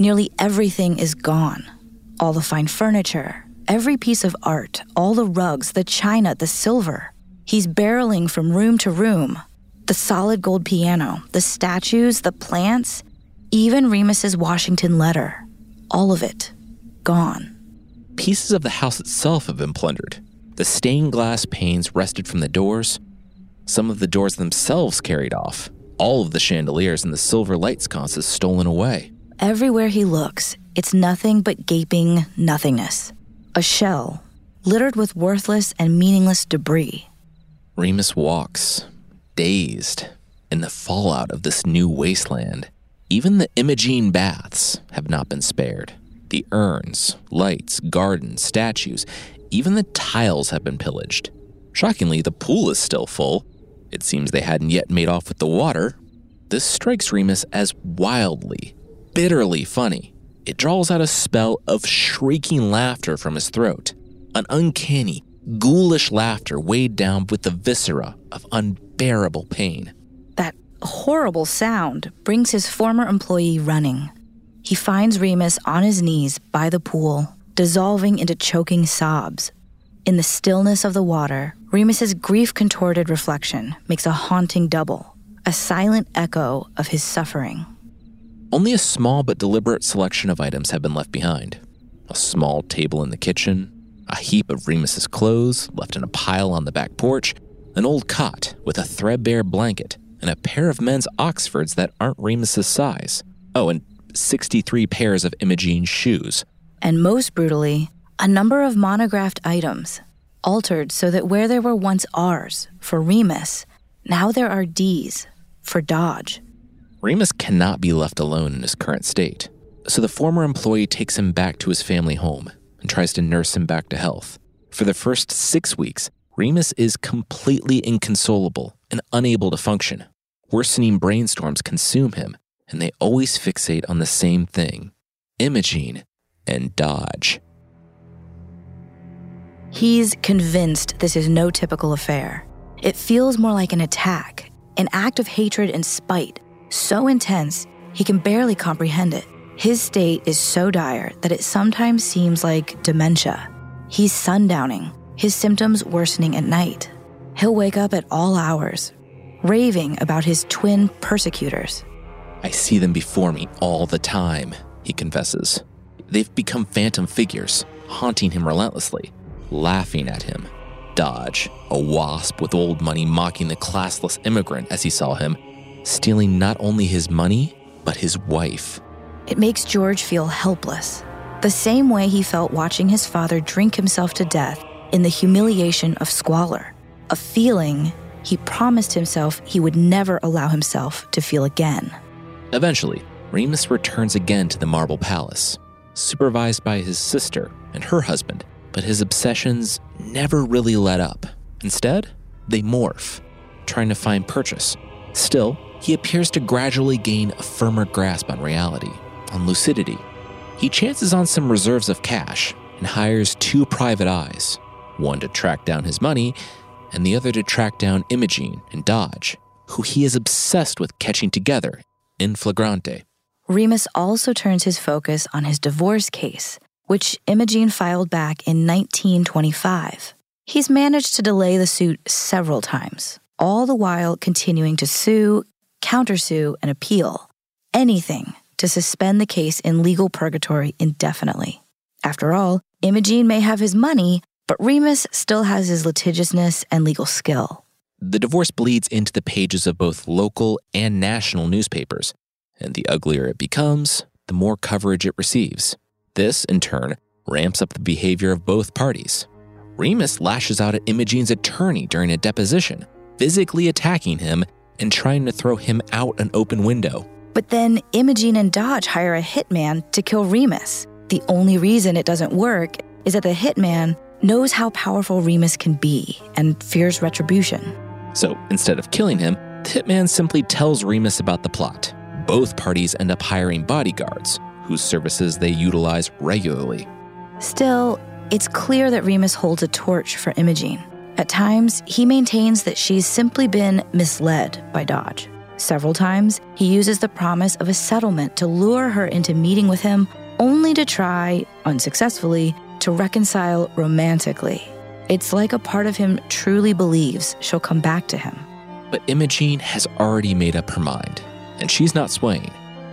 Nearly everything is gone. All the fine furniture, every piece of art, all the rugs, the china, the silver. He's barreling from room to room. The solid gold piano, the statues, the plants, even Remus's Washington letter. All of it gone. Pieces of the house itself have been plundered. The stained glass panes wrested from the doors, some of the doors themselves carried off, all of the chandeliers and the silver light sconces stolen away. Everywhere he looks, it's nothing but gaping nothingness. A shell, littered with worthless and meaningless debris. Remus walks, dazed, in the fallout of this new wasteland. Even the Imogene baths have not been spared. The urns, lights, gardens, statues, even the tiles have been pillaged. Shockingly, the pool is still full. It seems they hadn't yet made off with the water. This strikes Remus as wildly, bitterly funny. It draws out a spell of shrieking laughter from his throat, an uncanny, ghoulish laughter weighed down with the viscera of unbearable pain. That horrible sound brings his former employee running. He finds Remus on his knees by the pool, dissolving into choking sobs. In the stillness of the water, Remus's grief contorted reflection makes a haunting double, a silent echo of his suffering. Only a small but deliberate selection of items have been left behind. A small table in the kitchen, a heap of Remus's clothes left in a pile on the back porch, an old cot with a threadbare blanket, and a pair of men's Oxfords that aren't Remus's size. Oh, and 63 pairs of Imogene's shoes. And most brutally, a number of monographed items, altered so that where there were once R's for Remus, now there are D's for Dodge. Remus cannot be left alone in his current state, so the former employee takes him back to his family home and tries to nurse him back to health. For the first six weeks, Remus is completely inconsolable and unable to function. Worsening brainstorms consume him, and they always fixate on the same thing Imogene and Dodge. He's convinced this is no typical affair. It feels more like an attack, an act of hatred and spite, so intense he can barely comprehend it. His state is so dire that it sometimes seems like dementia. He's sundowning, his symptoms worsening at night. He'll wake up at all hours, raving about his twin persecutors. I see them before me all the time, he confesses. They've become phantom figures, haunting him relentlessly, laughing at him. Dodge, a wasp with old money mocking the classless immigrant as he saw him, stealing not only his money, but his wife. It makes George feel helpless, the same way he felt watching his father drink himself to death in the humiliation of squalor, a feeling he promised himself he would never allow himself to feel again. Eventually, Remus returns again to the Marble Palace, supervised by his sister and her husband, but his obsessions never really let up. Instead, they morph, trying to find purchase. Still, he appears to gradually gain a firmer grasp on reality, on lucidity. He chances on some reserves of cash and hires two private eyes, one to track down his money and the other to track down Imogene and Dodge, who he is obsessed with catching together in flagrante. Remus also turns his focus on his divorce case, which Imogene filed back in 1925. He's managed to delay the suit several times, all the while continuing to sue, countersue, and appeal. Anything to suspend the case in legal purgatory indefinitely. After all, Imogene may have his money, but Remus still has his litigiousness and legal skill. The divorce bleeds into the pages of both local and national newspapers, and the uglier it becomes, the more coverage it receives. This, in turn, ramps up the behavior of both parties. Remus lashes out at Imogene's attorney during a deposition, physically attacking him and trying to throw him out an open window. But then Imogene and Dodge hire a hitman to kill Remus. The only reason it doesn't work is that the hitman knows how powerful Remus can be and fears retribution. So instead of killing him, the hitman simply tells Remus about the plot. Both parties end up hiring bodyguards, whose services they utilize regularly. Still, it's clear that Remus holds a torch for Imogene. At times, he maintains that she's simply been misled by Dodge. Several times, he uses the promise of a settlement to lure her into meeting with him, only to try, unsuccessfully, to reconcile romantically. It's like a part of him truly believes she'll come back to him. But Imogene has already made up her mind, and she's not swaying.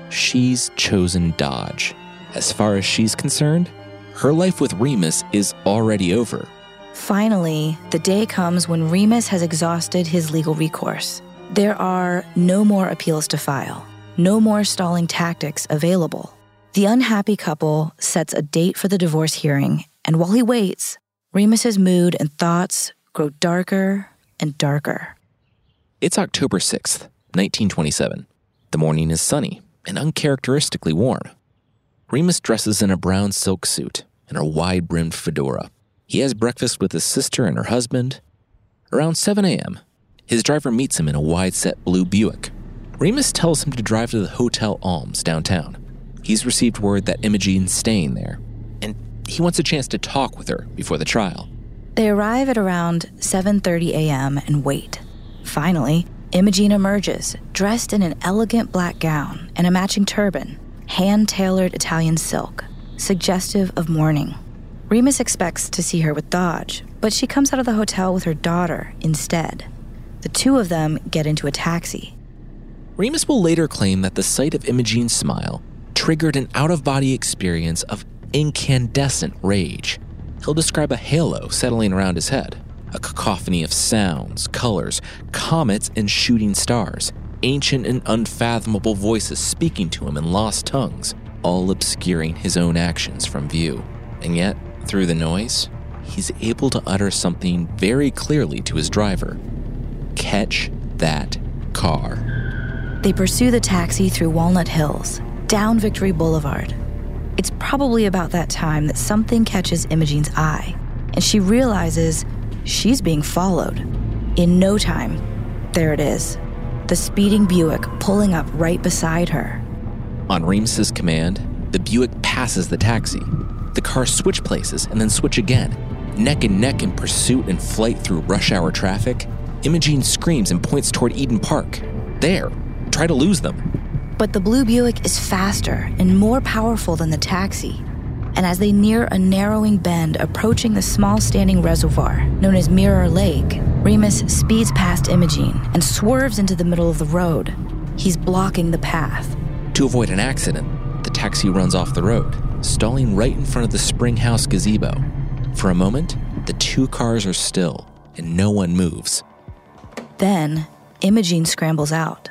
She's chosen Dodge. As far as she's concerned, her life with Remus is already over. Finally, the day comes when Remus has exhausted his legal recourse. There are no more appeals to file. no more stalling tactics available. The unhappy couple sets a date for the divorce hearing, and while he waits, Remus's mood and thoughts grow darker and darker. It's October 6th, 1927. The morning is sunny and uncharacteristically warm. Remus dresses in a brown silk suit and a wide brimmed fedora. He has breakfast with his sister and her husband. Around 7 a.m., his driver meets him in a wide set blue Buick. Remus tells him to drive to the Hotel Alms downtown. He's received word that Imogene's staying there, and he wants a chance to talk with her before the trial. They arrive at around 7:30 a.m. and wait. Finally, Imogene emerges, dressed in an elegant black gown and a matching turban, hand-tailored Italian silk, suggestive of mourning. Remus expects to see her with Dodge, but she comes out of the hotel with her daughter instead. The two of them get into a taxi. Remus will later claim that the sight of Imogene's smile triggered an out of body experience of incandescent rage. He'll describe a halo settling around his head, a cacophony of sounds, colors, comets, and shooting stars, ancient and unfathomable voices speaking to him in lost tongues, all obscuring his own actions from view. And yet, through the noise, he's able to utter something very clearly to his driver Catch that car. They pursue the taxi through Walnut Hills, down Victory Boulevard. It's probably about that time that something catches Imogene's eye, and she realizes she's being followed. In no time, there it is the speeding Buick pulling up right beside her. On Remus's command, the Buick passes the taxi. The cars switch places and then switch again. Neck and neck in pursuit and flight through rush hour traffic, Imogene screams and points toward Eden Park. There, try to lose them. But the blue Buick is faster and more powerful than the taxi. And as they near a narrowing bend approaching the small standing reservoir known as Mirror Lake, Remus speeds past Imogene and swerves into the middle of the road. He's blocking the path. To avoid an accident, the taxi runs off the road, stalling right in front of the Springhouse gazebo. For a moment, the two cars are still and no one moves. Then, Imogene scrambles out.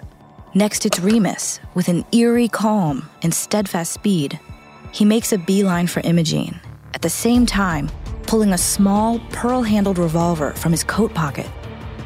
Next, it's Remus with an eerie calm and steadfast speed. He makes a beeline for Imogene, at the same time, pulling a small, pearl handled revolver from his coat pocket.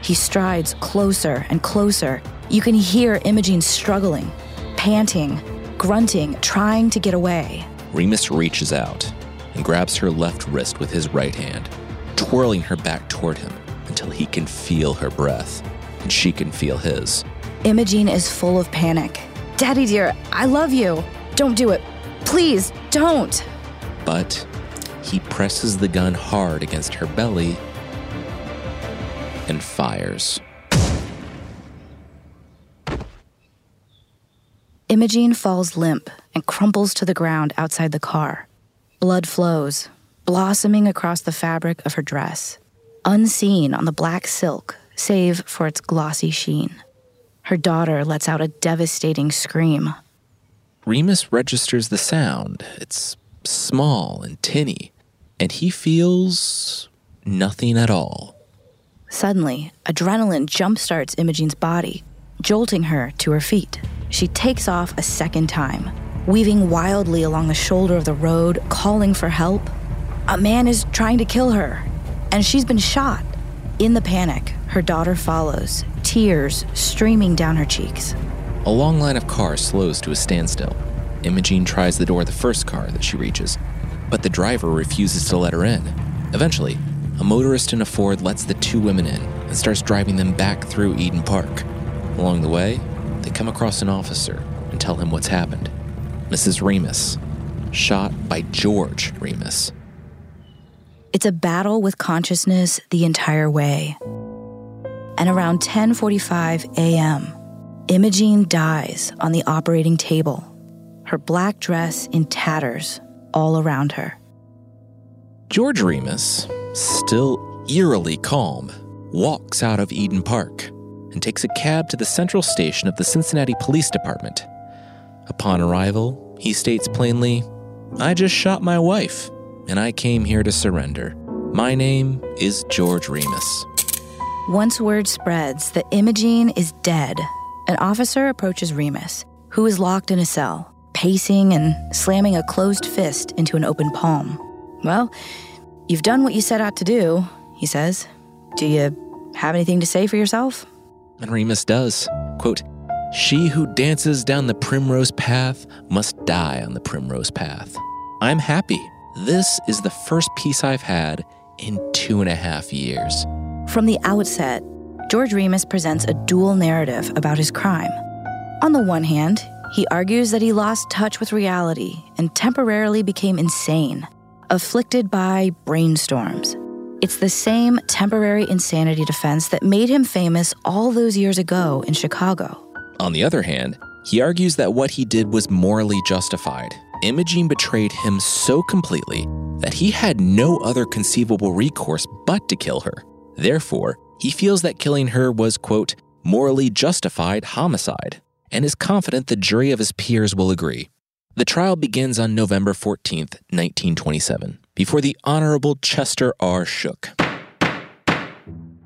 He strides closer and closer. You can hear Imogene struggling, panting, grunting, trying to get away. Remus reaches out and grabs her left wrist with his right hand, twirling her back toward him until he can feel her breath and she can feel his. Imogene is full of panic. Daddy dear, I love you. Don't do it. Please, don't. But he presses the gun hard against her belly and fires. Imogene falls limp and crumples to the ground outside the car. Blood flows, blossoming across the fabric of her dress, unseen on the black silk, save for its glossy sheen. Her daughter lets out a devastating scream. Remus registers the sound. It's small and tinny, and he feels nothing at all. Suddenly, adrenaline jumpstarts Imogene's body, jolting her to her feet. She takes off a second time, weaving wildly along the shoulder of the road, calling for help. A man is trying to kill her, and she's been shot. In the panic, her daughter follows, tears streaming down her cheeks. A long line of cars slows to a standstill. Imogene tries the door of the first car that she reaches, but the driver refuses to let her in. Eventually, a motorist in a Ford lets the two women in and starts driving them back through Eden Park. Along the way, they come across an officer and tell him what's happened. Mrs. Remus, shot by George Remus. It's a battle with consciousness the entire way. And around 10:45 a.m., Imogene dies on the operating table, her black dress in tatters all around her. George Remus, still eerily calm, walks out of Eden Park and takes a cab to the central station of the Cincinnati Police Department. Upon arrival, he states plainly, I just shot my wife, and I came here to surrender. My name is George Remus. Once word spreads that Imogene is dead, an officer approaches Remus, who is locked in a cell, pacing and slamming a closed fist into an open palm. Well, you've done what you set out to do, he says. Do you have anything to say for yourself? And Remus does. Quote, She who dances down the primrose path must die on the primrose path. I'm happy. This is the first peace I've had in two and a half years. From the outset, George Remus presents a dual narrative about his crime. On the one hand, he argues that he lost touch with reality and temporarily became insane, afflicted by brainstorms. It's the same temporary insanity defense that made him famous all those years ago in Chicago. On the other hand, he argues that what he did was morally justified. Imogene betrayed him so completely that he had no other conceivable recourse but to kill her. Therefore, he feels that killing her was, quote, morally justified homicide, and is confident the jury of his peers will agree. The trial begins on November 14th, 1927, before the Honorable Chester R. Shook.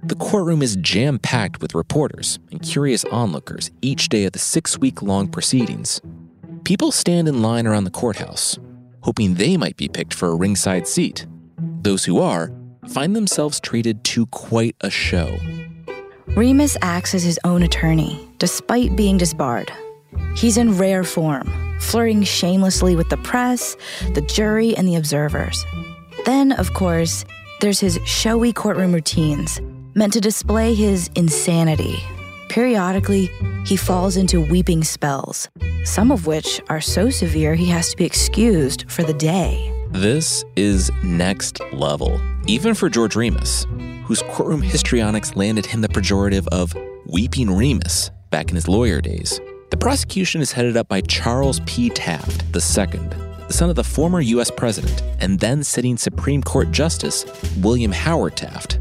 The courtroom is jam packed with reporters and curious onlookers each day of the six week long proceedings. People stand in line around the courthouse, hoping they might be picked for a ringside seat. Those who are find themselves treated to quite a show. Remus acts as his own attorney, despite being disbarred. He's in rare form, flirting shamelessly with the press, the jury, and the observers. Then, of course, there's his showy courtroom routines, meant to display his insanity. Periodically, he falls into weeping spells, some of which are so severe he has to be excused for the day. This is next level, even for George Remus, whose courtroom histrionics landed him the pejorative of Weeping Remus back in his lawyer days. The prosecution is headed up by Charles P. Taft II, the son of the former U.S. President and then sitting Supreme Court Justice William Howard Taft.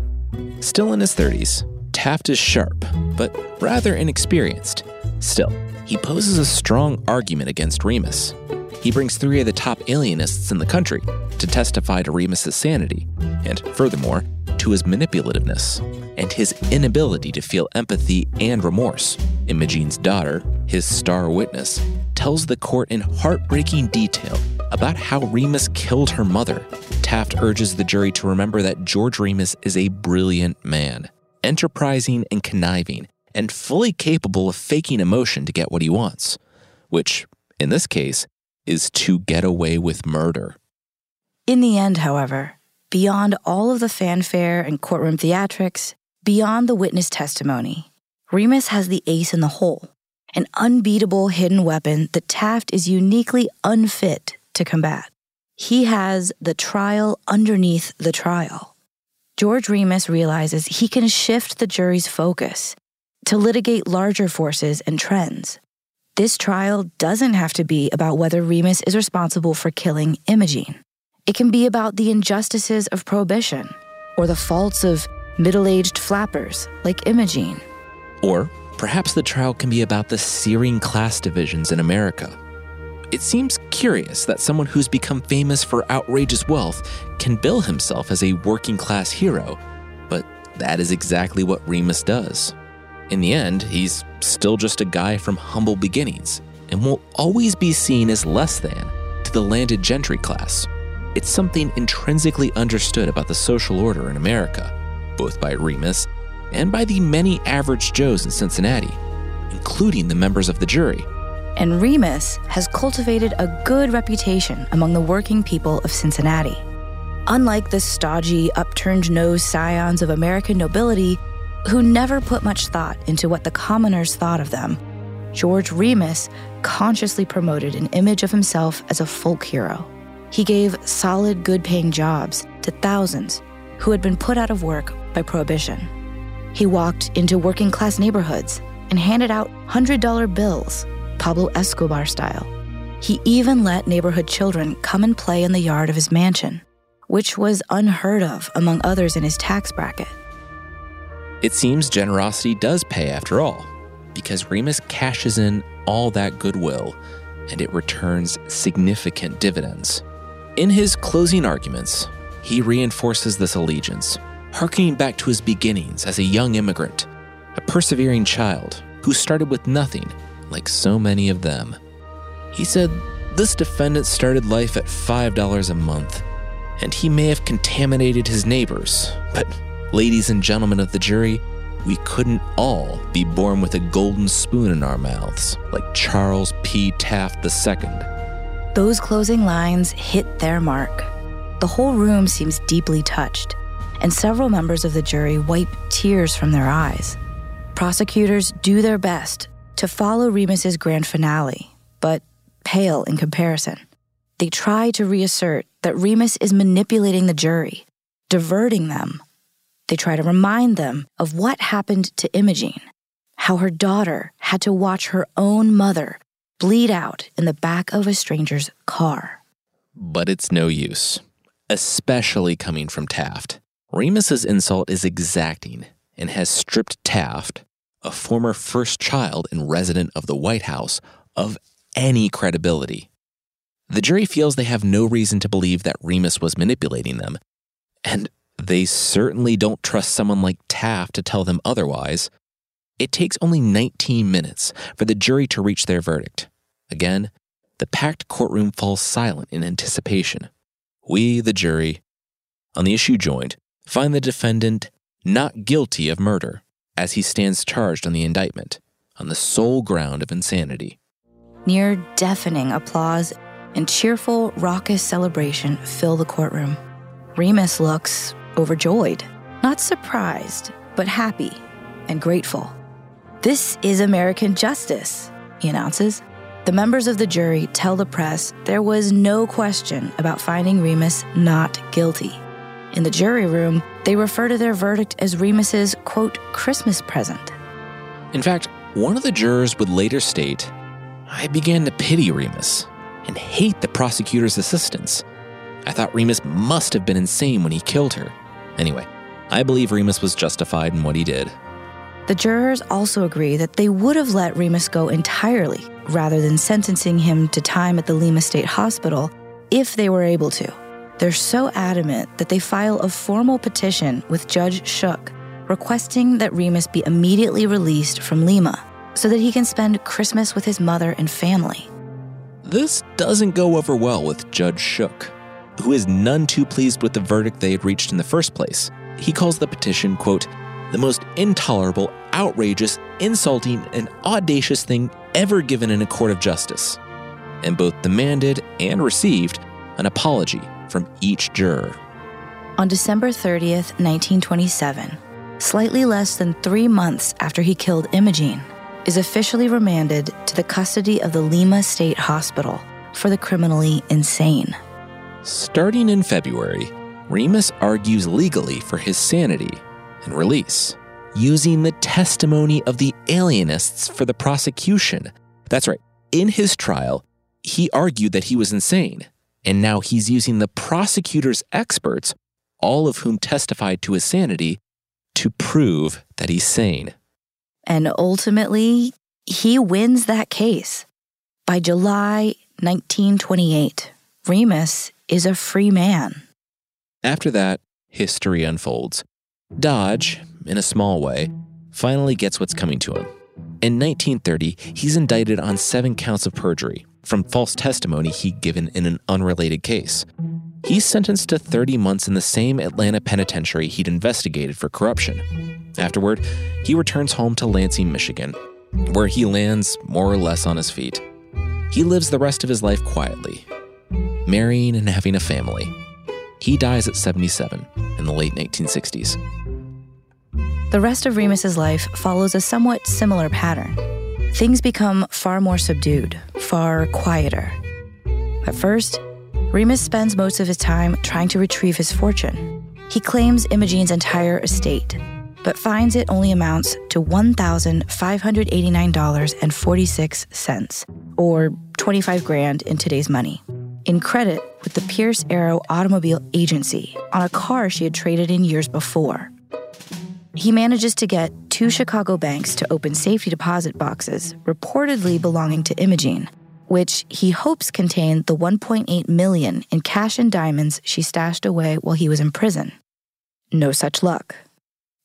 Still in his 30s, Taft is sharp, but rather inexperienced. Still, he poses a strong argument against Remus. He brings three of the top alienists in the country to testify to Remus's sanity, and furthermore, to his manipulativeness and his inability to feel empathy and remorse. Imogene's daughter, his star witness, tells the court in heartbreaking detail about how Remus killed her mother. Taft urges the jury to remember that George Remus is a brilliant man, enterprising and conniving, and fully capable of faking emotion to get what he wants, which, in this case, is to get away with murder. In the end, however, beyond all of the fanfare and courtroom theatrics, beyond the witness testimony, Remus has the ace in the hole, an unbeatable hidden weapon that Taft is uniquely unfit to combat. He has the trial underneath the trial. George Remus realizes he can shift the jury's focus to litigate larger forces and trends. This trial doesn't have to be about whether Remus is responsible for killing Imogene. It can be about the injustices of prohibition or the faults of middle aged flappers like Imogene. Or perhaps the trial can be about the searing class divisions in America. It seems curious that someone who's become famous for outrageous wealth can bill himself as a working class hero, but that is exactly what Remus does. In the end, he's still just a guy from humble beginnings and will always be seen as less than to the landed gentry class. It's something intrinsically understood about the social order in America, both by Remus and by the many average Joes in Cincinnati, including the members of the jury. And Remus has cultivated a good reputation among the working people of Cincinnati. Unlike the stodgy, upturned nose scions of American nobility who never put much thought into what the commoners thought of them, George Remus consciously promoted an image of himself as a folk hero. He gave solid, good paying jobs to thousands who had been put out of work by Prohibition. He walked into working class neighborhoods and handed out $100 bills, Pablo Escobar style. He even let neighborhood children come and play in the yard of his mansion, which was unheard of among others in his tax bracket. It seems generosity does pay after all, because Remus cashes in all that goodwill and it returns significant dividends. In his closing arguments, he reinforces this allegiance, harkening back to his beginnings as a young immigrant, a persevering child who started with nothing like so many of them. He said this defendant started life at $5 a month, and he may have contaminated his neighbors, but ladies and gentlemen of the jury, we couldn't all be born with a golden spoon in our mouths like Charles P. Taft II. Those closing lines hit their mark. The whole room seems deeply touched, and several members of the jury wipe tears from their eyes. Prosecutors do their best to follow Remus's grand finale, but pale in comparison. They try to reassert that Remus is manipulating the jury, diverting them. They try to remind them of what happened to Imogene, how her daughter had to watch her own mother bleed out in the back of a stranger's car. But it's no use, especially coming from Taft. Remus's insult is exacting and has stripped Taft, a former first child and resident of the White House, of any credibility. The jury feels they have no reason to believe that Remus was manipulating them, and they certainly don't trust someone like Taft to tell them otherwise. It takes only 19 minutes for the jury to reach their verdict. Again, the packed courtroom falls silent in anticipation. We, the jury, on the issue joint, find the defendant not guilty of murder, as he stands charged on the indictment, on the sole ground of insanity. Near deafening applause and cheerful, raucous celebration fill the courtroom. Remus looks overjoyed, not surprised, but happy and grateful. This is American justice, he announces. The members of the jury tell the press there was no question about finding Remus not guilty. In the jury room, they refer to their verdict as Remus's, quote, Christmas present. In fact, one of the jurors would later state I began to pity Remus and hate the prosecutor's assistants. I thought Remus must have been insane when he killed her. Anyway, I believe Remus was justified in what he did. The jurors also agree that they would have let Remus go entirely rather than sentencing him to time at the Lima State Hospital if they were able to. They're so adamant that they file a formal petition with Judge Shook requesting that Remus be immediately released from Lima so that he can spend Christmas with his mother and family. This doesn't go over well with Judge Shook, who is none too pleased with the verdict they had reached in the first place. He calls the petition, quote, the most intolerable, outrageous, insulting, and audacious thing ever given in a court of justice, and both demanded and received an apology from each juror. On December 30th, 1927, slightly less than three months after he killed Imogene, is officially remanded to the custody of the Lima State Hospital for the criminally insane. Starting in February, Remus argues legally for his sanity and release, using the testimony of the alienists for the prosecution. That's right, in his trial, he argued that he was insane, and now he's using the prosecutor's experts, all of whom testified to his sanity, to prove that he's sane. And ultimately, he wins that case. By July 1928, Remus is a free man. After that, history unfolds. Dodge, in a small way, finally gets what's coming to him. In 1930, he's indicted on seven counts of perjury from false testimony he'd given in an unrelated case. He's sentenced to 30 months in the same Atlanta penitentiary he'd investigated for corruption. Afterward, he returns home to Lansing, Michigan, where he lands more or less on his feet. He lives the rest of his life quietly, marrying and having a family. He dies at 77 in the late 1960s. The rest of Remus's life follows a somewhat similar pattern. Things become far more subdued, far quieter. At first, Remus spends most of his time trying to retrieve his fortune. He claims Imogene's entire estate, but finds it only amounts to $1,589.46, or 25 grand in today's money, in credit with the Pierce Arrow Automobile Agency on a car she had traded in years before. He manages to get two Chicago banks to open safety deposit boxes reportedly belonging to Imogene, which he hopes contain the 1.8 million in cash and diamonds she stashed away while he was in prison. No such luck.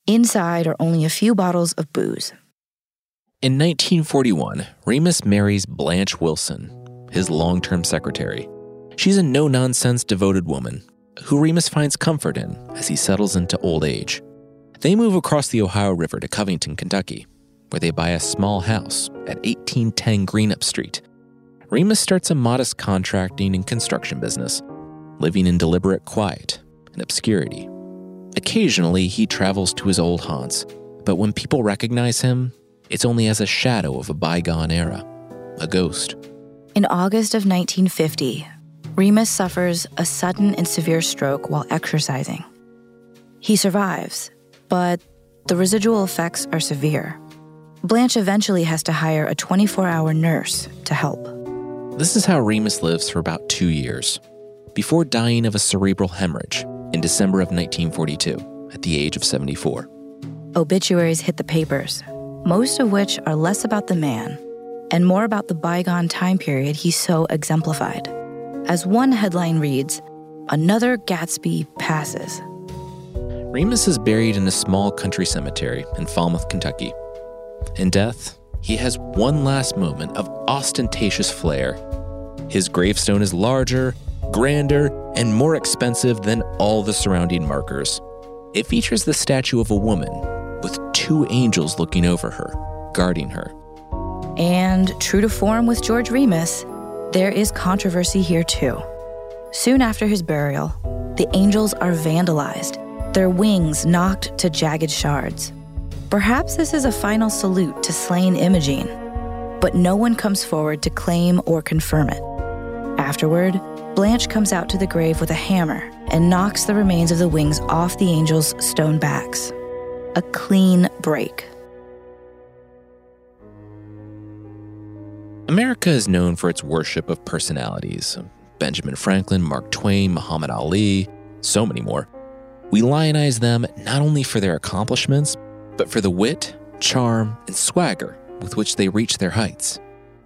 Inside are only a few bottles of booze. In 1941, Remus marries Blanche Wilson, his long term secretary. She's a no nonsense, devoted woman who Remus finds comfort in as he settles into old age. They move across the Ohio River to Covington, Kentucky, where they buy a small house at 1810 Greenup Street. Remus starts a modest contracting and construction business, living in deliberate quiet and obscurity. Occasionally, he travels to his old haunts, but when people recognize him, it's only as a shadow of a bygone era, a ghost. In August of 1950, Remus suffers a sudden and severe stroke while exercising. He survives, but the residual effects are severe. Blanche eventually has to hire a 24 hour nurse to help. This is how Remus lives for about two years, before dying of a cerebral hemorrhage in December of 1942 at the age of 74. Obituaries hit the papers, most of which are less about the man and more about the bygone time period he so exemplified. As one headline reads, Another Gatsby passes. Remus is buried in a small country cemetery in Falmouth, Kentucky. In death, he has one last moment of ostentatious flair. His gravestone is larger, grander, and more expensive than all the surrounding markers. It features the statue of a woman with two angels looking over her, guarding her. And true to form with George Remus, there is controversy here too. Soon after his burial, the angels are vandalized, their wings knocked to jagged shards. Perhaps this is a final salute to slain Imogene, but no one comes forward to claim or confirm it. Afterward, Blanche comes out to the grave with a hammer and knocks the remains of the wings off the angels' stone backs. A clean break. America is known for its worship of personalities Benjamin Franklin, Mark Twain, Muhammad Ali, so many more. We lionize them not only for their accomplishments, but for the wit, charm, and swagger with which they reach their heights.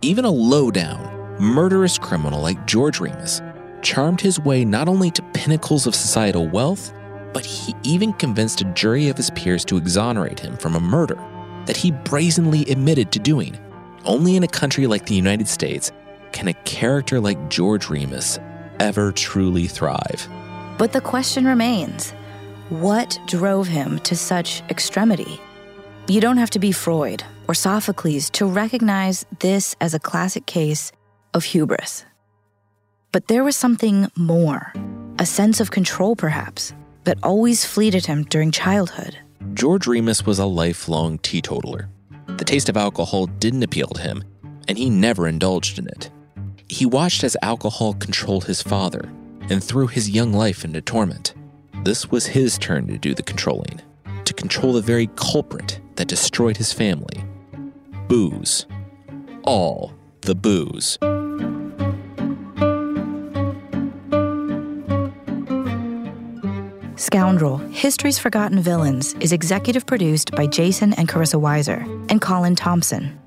Even a low down, murderous criminal like George Remus charmed his way not only to pinnacles of societal wealth, but he even convinced a jury of his peers to exonerate him from a murder that he brazenly admitted to doing. Only in a country like the United States can a character like George Remus ever truly thrive. But the question remains what drove him to such extremity? You don't have to be Freud or Sophocles to recognize this as a classic case of hubris. But there was something more, a sense of control perhaps, that always fleeted him during childhood. George Remus was a lifelong teetotaler. The taste of alcohol didn't appeal to him, and he never indulged in it. He watched as alcohol controlled his father and threw his young life into torment. This was his turn to do the controlling, to control the very culprit that destroyed his family booze. All the booze. Scoundrel History's Forgotten Villains is executive produced by Jason and Carissa Weiser and Colin Thompson.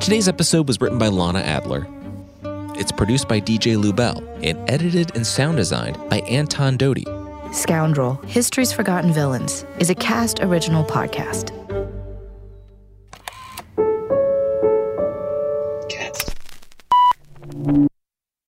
Today's episode was written by Lana Adler. It's produced by DJ Lubell and edited and sound designed by Anton Doty. Scoundrel History's Forgotten Villains is a Kast original podcast.